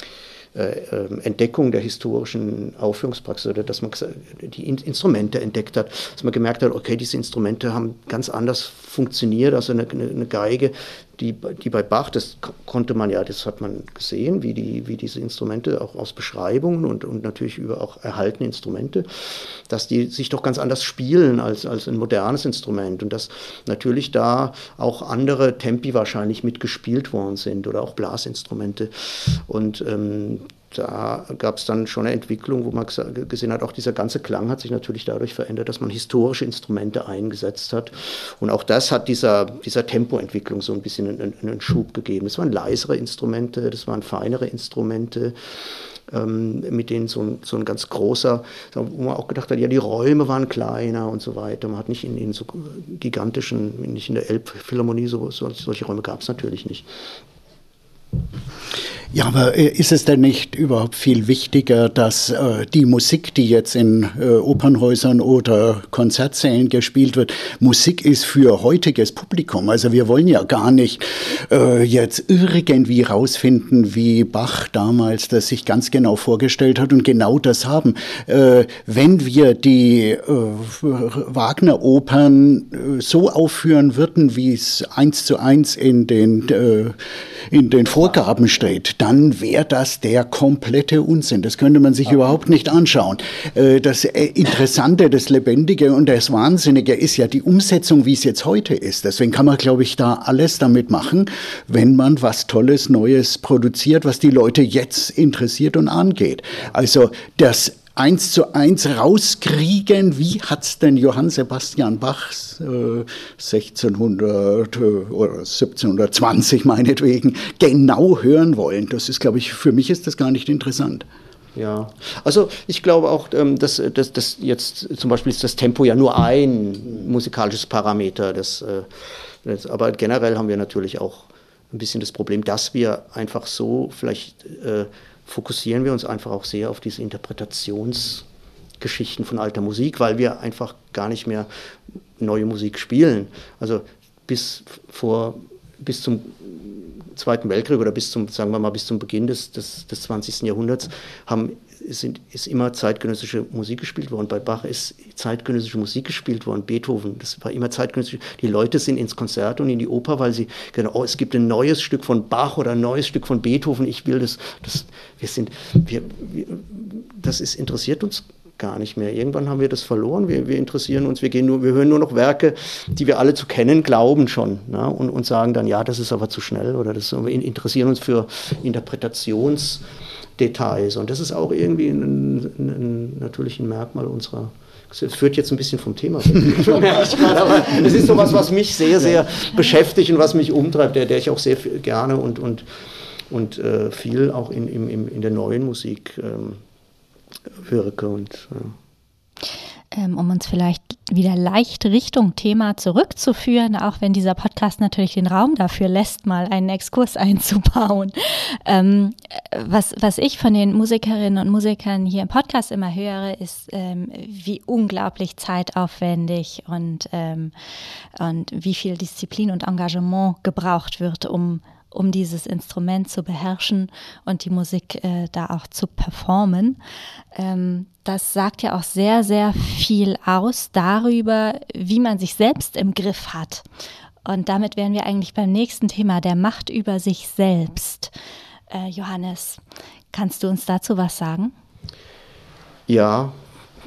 S4: äh, ähm, Entdeckung der historischen Aufführungspraxis oder dass man die Instrumente entdeckt hat, dass man gemerkt hat, okay, diese Instrumente haben ganz anders funktioniert. Also eine, eine Geige, die, die bei Bach, das konnte man ja, das hat man gesehen, wie, die, wie diese Instrumente auch aus Beschreibungen und, und natürlich über auch erhaltene Instrumente, dass die sich doch ganz anders spielen als, als ein modernes Instrument und dass natürlich da auch andere Tempi wahrscheinlich mitgespielt worden sind oder auch Blasinstrumente. Und ähm, da gab es dann schon eine Entwicklung, wo man gesehen hat, auch dieser ganze Klang hat sich natürlich dadurch verändert, dass man historische Instrumente eingesetzt hat. Und auch das hat dieser, dieser Tempoentwicklung so ein bisschen einen, einen Schub gegeben. Das waren leisere Instrumente, das waren feinere Instrumente. Ähm, mit denen so ein, so ein ganz großer, wo man auch gedacht hat, ja, die Räume waren kleiner und so weiter. Man hat nicht in, in so gigantischen, nicht in der Elbphilharmonie, so, solche Räume gab es natürlich nicht.
S5: Ja, aber äh, ist es denn nicht überhaupt viel wichtiger, dass äh, die Musik, die jetzt in äh, Opernhäusern oder Konzertsälen gespielt wird, Musik ist für heutiges Publikum? Also wir wollen ja gar nicht äh, jetzt irgendwie rausfinden, wie Bach damals das sich ganz genau vorgestellt hat und genau das haben. Äh, wenn wir die äh, Wagner-Opern so aufführen würden, wie es eins zu eins in den, in den Vorgaben steht, dann wäre das der komplette Unsinn. Das könnte man sich okay. überhaupt nicht anschauen. Äh, das äh, Interessante, das Lebendige und das Wahnsinnige ist ja die Umsetzung, wie es jetzt heute ist. Deswegen kann man, glaube ich, da alles damit machen, wenn man was Tolles, Neues produziert, was die Leute jetzt interessiert und angeht. Also das eins zu eins rauskriegen, wie hat es denn Johann Sebastian Bach äh, 1600 äh, oder 1720 meinetwegen genau hören wollen. Das ist, glaube ich, für mich ist das gar nicht interessant.
S4: Ja, also ich glaube auch, ähm, dass, dass, dass jetzt zum Beispiel ist das Tempo ja nur ein musikalisches Parameter. Das, äh, das, aber generell haben wir natürlich auch ein bisschen das Problem, dass wir einfach so vielleicht äh, fokussieren wir uns einfach auch sehr auf diese Interpretationsgeschichten von alter Musik, weil wir einfach gar nicht mehr neue Musik spielen. Also bis vor bis zum Zweiten Weltkrieg oder bis zum, sagen wir mal, bis zum Beginn des, des, des 20. Jahrhunderts haben sind, ist immer zeitgenössische Musik gespielt worden. Bei Bach ist zeitgenössische Musik gespielt worden. Beethoven, das war immer zeitgenössisch. Die Leute sind ins Konzert und in die Oper, weil sie genau, oh, es gibt ein neues Stück von Bach oder ein neues Stück von Beethoven. Ich will das. das wir sind, wir, wir, das ist, interessiert uns gar nicht mehr. Irgendwann haben wir das verloren. Wir, wir, interessieren uns, wir, gehen nur, wir hören nur noch Werke, die wir alle zu kennen glauben schon. Ne? Und, und sagen dann, ja, das ist aber zu schnell oder das, wir interessieren uns für Interpretationsdetails. Und das ist auch irgendwie ein, ein, natürlich ein Merkmal unserer es führt jetzt ein bisschen vom Thema weg. aber es ist sowas, was mich sehr, sehr beschäftigt und was mich umtreibt, der, der ich auch sehr gerne und, und, und äh, viel auch in, in, in der neuen Musik ähm, wirke. Und, ja.
S2: Ähm, um uns vielleicht wieder leicht Richtung Thema zurückzuführen, auch wenn dieser Podcast natürlich den Raum dafür lässt, mal einen Exkurs einzubauen. Ähm, was, was ich von den Musikerinnen und Musikern hier im Podcast immer höre, ist, ähm, wie unglaublich zeitaufwendig und, ähm, und wie viel Disziplin und Engagement gebraucht wird, um um dieses Instrument zu beherrschen und die Musik äh, da auch zu performen. Ähm, das sagt ja auch sehr, sehr viel aus darüber, wie man sich selbst im Griff hat. Und damit wären wir eigentlich beim nächsten Thema, der Macht über sich selbst. Äh, Johannes, kannst du uns dazu was sagen?
S4: Ja,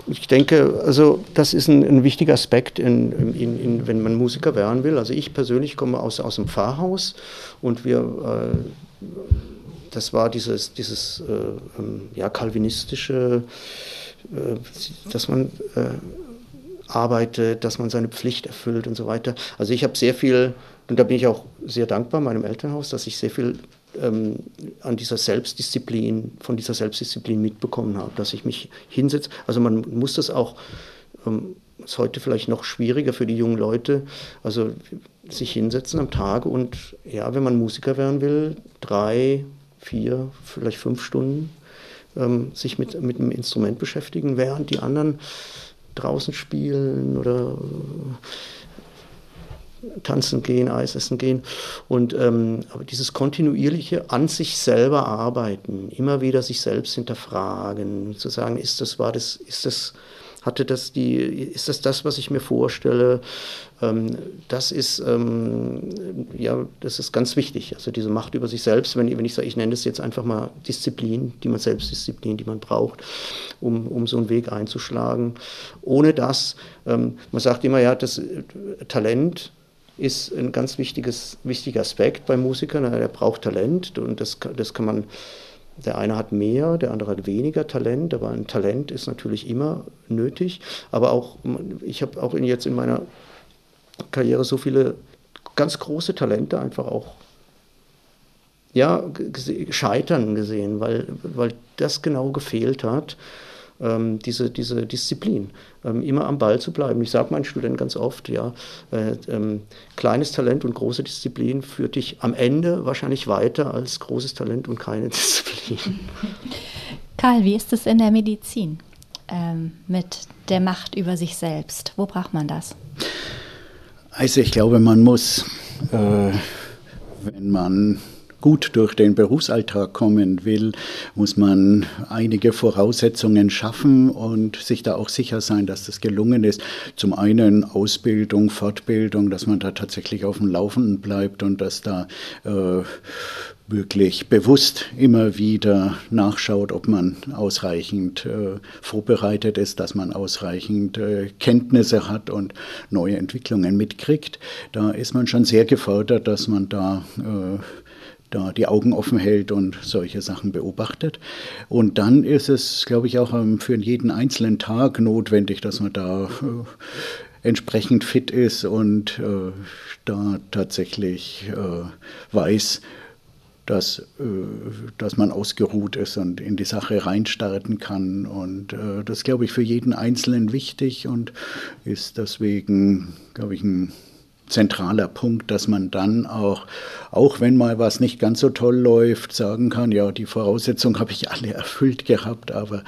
S4: ich denke, also das ist ein, ein wichtiger Aspekt, in, in, in, wenn man Musiker werden will. Also ich persönlich komme aus, aus dem Pfarrhaus und wir, äh, das war dieses, dieses äh, ähm, ja, kalvinistische, äh, dass man äh, arbeitet, dass man seine Pflicht erfüllt und so weiter. Also ich habe sehr viel, und da bin ich auch sehr dankbar meinem Elternhaus, dass ich sehr viel ähm, an dieser Selbstdisziplin, von dieser Selbstdisziplin mitbekommen habe, dass ich mich hinsetze. Also man muss das auch, ähm, ist heute vielleicht noch schwieriger für die jungen Leute, also sich hinsetzen am Tag und ja, wenn man Musiker werden will, drei, vier, vielleicht fünf Stunden ähm, sich mit, mit einem Instrument beschäftigen, während die anderen draußen spielen oder tanzen gehen, Eis essen gehen. Und ähm, aber dieses kontinuierliche an sich selber arbeiten, immer wieder sich selbst hinterfragen, zu sagen, ist das, war das, ist das, hatte das die, ist das das, was ich mir vorstelle? Ähm, das ist, ähm, ja, das ist ganz wichtig. Also diese Macht über sich selbst, wenn, wenn ich sage, ich nenne das jetzt einfach mal Disziplin, die man Selbstdisziplin, die man braucht, um, um so einen Weg einzuschlagen. Ohne das, ähm, man sagt immer, ja, das äh, Talent, ist ein ganz wichtiges, wichtiger Aspekt bei Musikern. Er braucht Talent und das, das kann man, der eine hat mehr, der andere hat weniger Talent, aber ein Talent ist natürlich immer nötig. Aber auch, ich habe auch jetzt in meiner Karriere so viele ganz große Talente einfach auch ja, scheitern gesehen, weil, weil das genau gefehlt hat ähm, diese, diese Disziplin, ähm, immer am Ball zu bleiben. Ich sage meinen Studenten ganz oft, ja, äh, ähm, kleines Talent und große Disziplin führt dich am Ende wahrscheinlich weiter als großes Talent und keine Disziplin.
S2: Karl, wie ist es in der Medizin ähm, mit der Macht über sich selbst? Wo braucht man das?
S5: Also ich glaube, man muss, äh, wenn man gut durch den Berufsalltag kommen will, muss man einige Voraussetzungen schaffen und sich da auch sicher sein, dass das gelungen ist. Zum einen Ausbildung, Fortbildung, dass man da tatsächlich auf dem Laufenden bleibt und dass da äh, wirklich bewusst immer wieder nachschaut, ob man ausreichend äh, vorbereitet ist, dass man ausreichend äh, Kenntnisse hat und neue Entwicklungen mitkriegt. Da ist man schon sehr gefordert, dass man da äh, da die Augen offen hält und solche Sachen beobachtet. Und dann ist es, glaube ich, auch ähm, für jeden einzelnen Tag notwendig, dass man da äh, entsprechend fit ist und äh, da tatsächlich äh, weiß, dass, dass man ausgeruht ist und in die Sache reinstarten kann. Und das glaube ich für jeden Einzelnen wichtig und ist deswegen, glaube ich, ein zentraler Punkt, dass man dann auch, auch wenn mal was nicht ganz so toll läuft, sagen kann, ja, die Voraussetzungen habe ich alle erfüllt gehabt, aber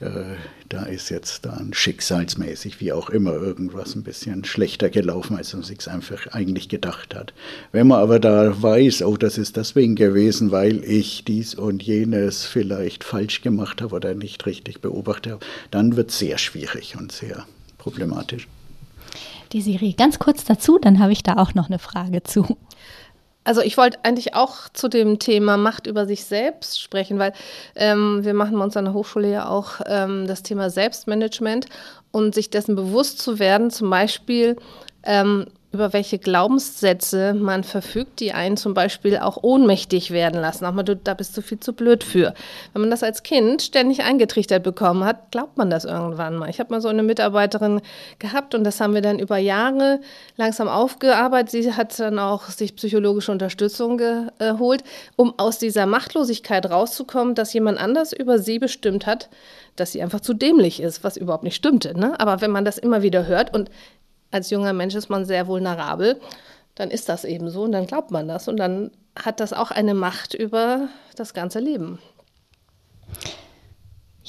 S5: äh, da ist jetzt dann schicksalsmäßig, wie auch immer, irgendwas ein bisschen schlechter gelaufen, als man sich einfach eigentlich gedacht hat. Wenn man aber da weiß, oh, das ist deswegen gewesen, weil ich dies und jenes vielleicht falsch gemacht habe oder nicht richtig beobachtet habe, dann wird es sehr schwierig und sehr problematisch.
S2: Die Siri, ganz kurz dazu, dann habe ich da auch noch eine Frage zu.
S3: Also ich wollte eigentlich auch zu dem Thema Macht über sich selbst sprechen, weil ähm, wir machen bei uns an der Hochschule ja auch ähm, das Thema Selbstmanagement und sich dessen bewusst zu werden, zum Beispiel ähm, über welche Glaubenssätze man verfügt, die einen zum Beispiel auch ohnmächtig werden lassen. Auch mal, du, da bist du viel zu blöd für. Wenn man das als Kind ständig eingetrichtert bekommen hat, glaubt man das irgendwann mal. Ich habe mal so eine Mitarbeiterin gehabt und das haben wir dann über Jahre langsam aufgearbeitet. Sie hat dann auch sich psychologische Unterstützung geholt, um aus dieser Machtlosigkeit rauszukommen, dass jemand anders über sie bestimmt hat, dass sie einfach zu dämlich ist, was überhaupt nicht stimmte. Ne? Aber wenn man das immer wieder hört und als junger Mensch ist man sehr vulnerabel, dann ist das eben so und dann glaubt man das und dann hat das auch eine Macht über das ganze Leben.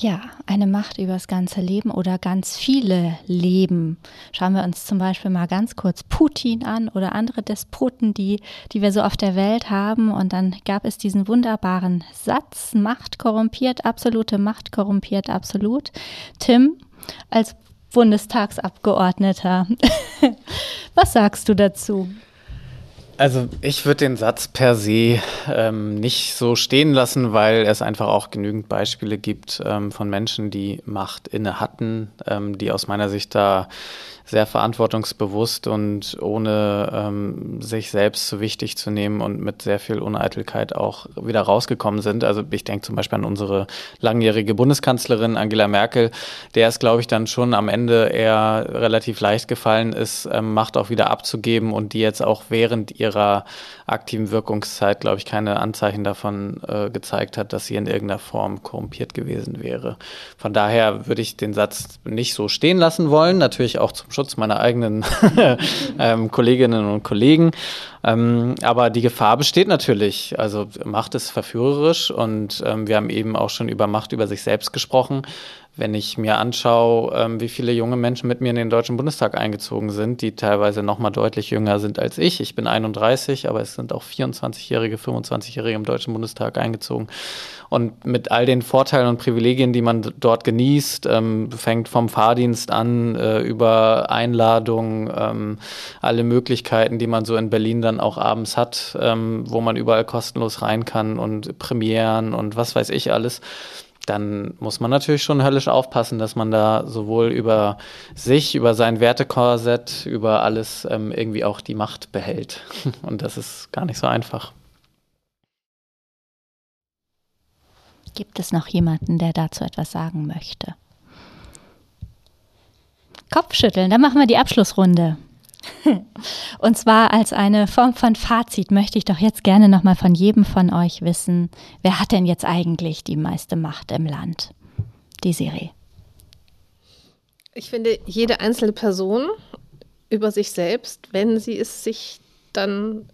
S2: Ja, eine Macht über das ganze Leben oder ganz viele Leben. Schauen wir uns zum Beispiel mal ganz kurz Putin an oder andere Despoten, die, die wir so auf der Welt haben. Und dann gab es diesen wunderbaren Satz, Macht korrumpiert, absolute Macht korrumpiert, absolut. Tim, als Bundestagsabgeordneter. Was sagst du dazu?
S6: Also ich würde den Satz per se ähm, nicht so stehen lassen, weil es einfach auch genügend Beispiele gibt ähm, von Menschen, die Macht inne hatten, ähm, die aus meiner Sicht da sehr verantwortungsbewusst und ohne ähm, sich selbst zu wichtig zu nehmen und mit sehr viel Uneitelkeit auch wieder rausgekommen sind. Also ich denke zum Beispiel an unsere langjährige Bundeskanzlerin Angela Merkel, der es, glaube ich, dann schon am Ende eher relativ leicht gefallen ist, ähm, Macht auch wieder abzugeben und die jetzt auch während ihrer aktiven Wirkungszeit, glaube ich, keine Anzeichen davon äh, gezeigt hat, dass sie in irgendeiner Form korrumpiert gewesen wäre. Von daher würde ich den Satz nicht so stehen lassen wollen, natürlich auch zum Schutz meiner eigenen ähm, Kolleginnen und Kollegen. Ähm, aber die Gefahr besteht natürlich. Also Macht ist verführerisch und ähm, wir haben eben auch schon über Macht über sich selbst gesprochen. Wenn ich mir anschaue, ähm, wie viele junge Menschen mit mir in den Deutschen Bundestag eingezogen sind, die teilweise noch mal deutlich jünger sind als ich. Ich bin 31, aber es sind auch 24-Jährige, 25-Jährige im Deutschen Bundestag eingezogen. Und mit all den Vorteilen und Privilegien, die man dort genießt, ähm, fängt vom Fahrdienst an äh, über Einladungen, ähm, alle Möglichkeiten, die man so in Berlin dann auch abends hat, wo man überall kostenlos rein kann und Premieren und was weiß ich alles dann muss man natürlich schon höllisch aufpassen, dass man da sowohl über sich, über sein Wertekorsett, über alles ähm, irgendwie auch die Macht behält. Und das ist gar nicht so einfach.
S2: Gibt es noch jemanden, der dazu etwas sagen möchte? Kopfschütteln, dann machen wir die Abschlussrunde. Und zwar als eine Form von Fazit möchte ich doch jetzt gerne nochmal von jedem von euch wissen, wer hat denn jetzt eigentlich die meiste Macht im Land? Die Serie.
S3: Ich finde, jede einzelne Person über sich selbst, wenn sie es sich dann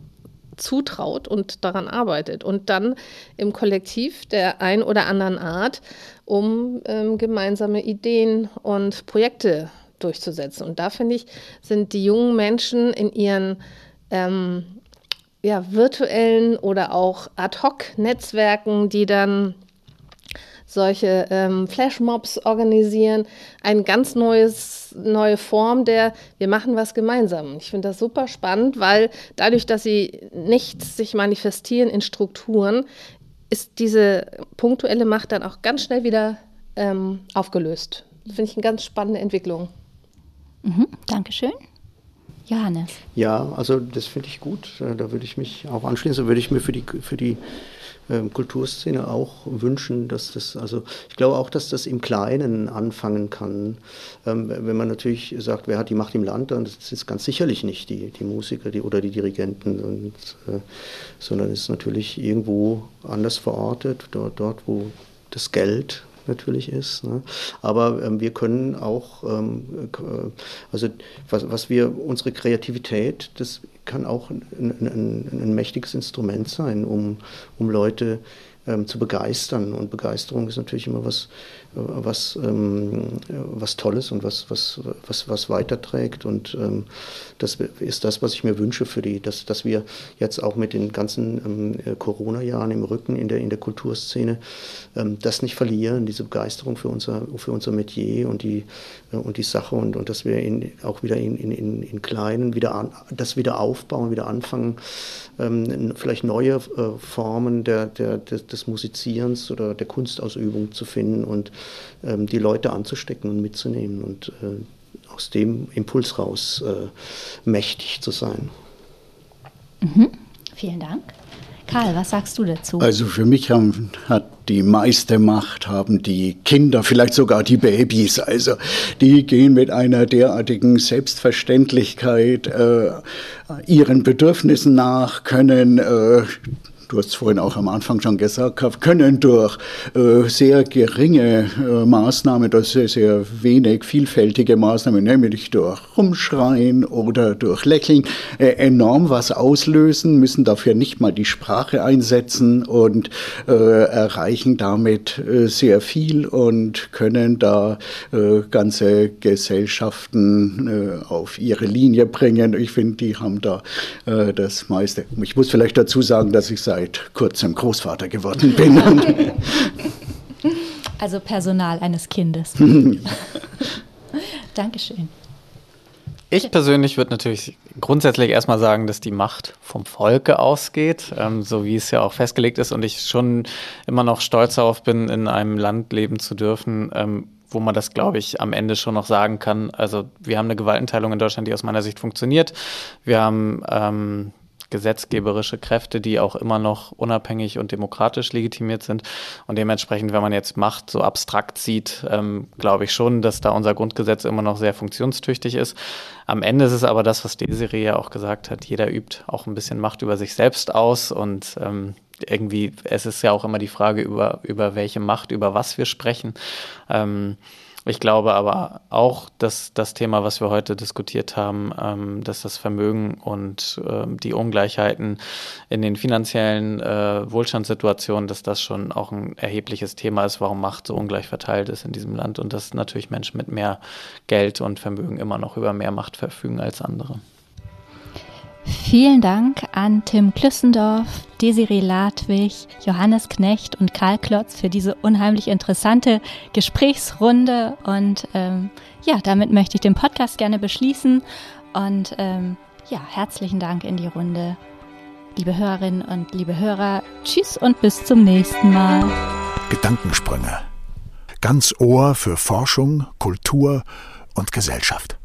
S3: zutraut und daran arbeitet und dann im Kollektiv der ein oder anderen Art, um ähm, gemeinsame Ideen und Projekte durchzusetzen. Und da finde ich, sind die jungen Menschen in ihren ähm, ja, virtuellen oder auch Ad-Hoc-Netzwerken, die dann solche ähm, Flashmobs organisieren, eine ganz neues, neue Form der, wir machen was gemeinsam. Ich finde das super spannend, weil dadurch, dass sie nicht sich manifestieren in Strukturen, ist diese punktuelle Macht dann auch ganz schnell wieder ähm, aufgelöst. Finde ich eine ganz spannende Entwicklung.
S2: Mhm, Dankeschön. Johannes.
S4: Ja, also das finde ich gut. Da würde ich mich auch anschließen. Da würde ich mir für die, für die ähm, Kulturszene auch wünschen, dass das, also ich glaube auch, dass das im Kleinen anfangen kann. Ähm, wenn man natürlich sagt, wer hat die Macht im Land, dann ist es ganz sicherlich nicht die, die Musiker die, oder die Dirigenten, und, äh, sondern ist natürlich irgendwo anders verortet, dort, dort, wo das Geld natürlich ist. Ne? Aber ähm, wir können auch, ähm, äh, also was, was wir, unsere Kreativität, das kann auch ein, ein, ein mächtiges Instrument sein, um, um Leute ähm, zu begeistern. Und Begeisterung ist natürlich immer was, was, ähm, was Tolles und was, was, was, was weiterträgt. Und ähm, das ist das, was ich mir wünsche für die, dass, dass wir jetzt auch mit den ganzen ähm, Corona-Jahren im Rücken in der, in der Kulturszene ähm, das nicht verlieren, diese Begeisterung für unser, für unser Metier und die, äh, und die Sache und, und dass wir in, auch wieder in, in, in Kleinen wieder an, das wieder aufbauen, wieder anfangen, ähm, vielleicht neue äh, Formen der, der, des, des Musizierens oder der Kunstausübung zu finden und die Leute anzustecken und mitzunehmen und äh, aus dem Impuls raus äh, mächtig zu sein.
S2: Mhm. Vielen Dank. Karl, was sagst du dazu?
S5: Also für mich haben, hat die meiste Macht haben die Kinder, vielleicht sogar die Babys. Also die gehen mit einer derartigen Selbstverständlichkeit äh, ihren Bedürfnissen nach, können äh, du hast es vorhin auch am Anfang schon gesagt, können durch äh, sehr geringe äh, Maßnahmen, durch sehr, sehr wenig vielfältige Maßnahmen, nämlich durch Rumschreien oder durch Lächeln, äh, enorm was auslösen, müssen dafür nicht mal die Sprache einsetzen und erreichen damit sehr viel und können da ganze Gesellschaften auf ihre Linie bringen. Ich finde, die haben da das meiste. Ich muss vielleicht dazu sagen, dass ich sage, seit kurzem Großvater geworden bin.
S2: also Personal eines Kindes. Dankeschön.
S6: Ich persönlich würde natürlich grundsätzlich erstmal sagen, dass die Macht vom Volke ausgeht, ähm, so wie es ja auch festgelegt ist und ich schon immer noch stolz darauf bin, in einem Land leben zu dürfen, ähm, wo man das, glaube ich, am Ende schon noch sagen kann. Also wir haben eine Gewaltenteilung in Deutschland, die aus meiner Sicht funktioniert. Wir haben ähm, gesetzgeberische Kräfte, die auch immer noch unabhängig und demokratisch legitimiert sind. Und dementsprechend, wenn man jetzt Macht so abstrakt sieht, ähm, glaube ich schon, dass da unser Grundgesetz immer noch sehr funktionstüchtig ist. Am Ende ist es aber das, was Desiree ja auch gesagt hat. Jeder übt auch ein bisschen Macht über sich selbst aus und ähm, irgendwie, es ist ja auch immer die Frage, über, über welche Macht, über was wir sprechen. Ähm, ich glaube aber auch, dass das Thema, was wir heute diskutiert haben, ähm, dass das Vermögen und ähm, die Ungleichheiten in den finanziellen äh, Wohlstandssituationen, dass das schon auch ein erhebliches Thema ist, warum Macht so ungleich verteilt ist in diesem Land und dass natürlich Menschen mit mehr Geld und Vermögen immer noch über mehr Macht verfügen als andere.
S2: Vielen Dank an Tim Klüssendorf, Desiree Ladwig, Johannes Knecht und Karl Klotz für diese unheimlich interessante Gesprächsrunde. Und ähm, ja, damit möchte ich den Podcast gerne beschließen. Und ähm, ja, herzlichen Dank in die Runde. Liebe Hörerinnen und liebe Hörer, tschüss und bis zum nächsten Mal.
S1: Gedankensprünge. Ganz Ohr für Forschung, Kultur und Gesellschaft.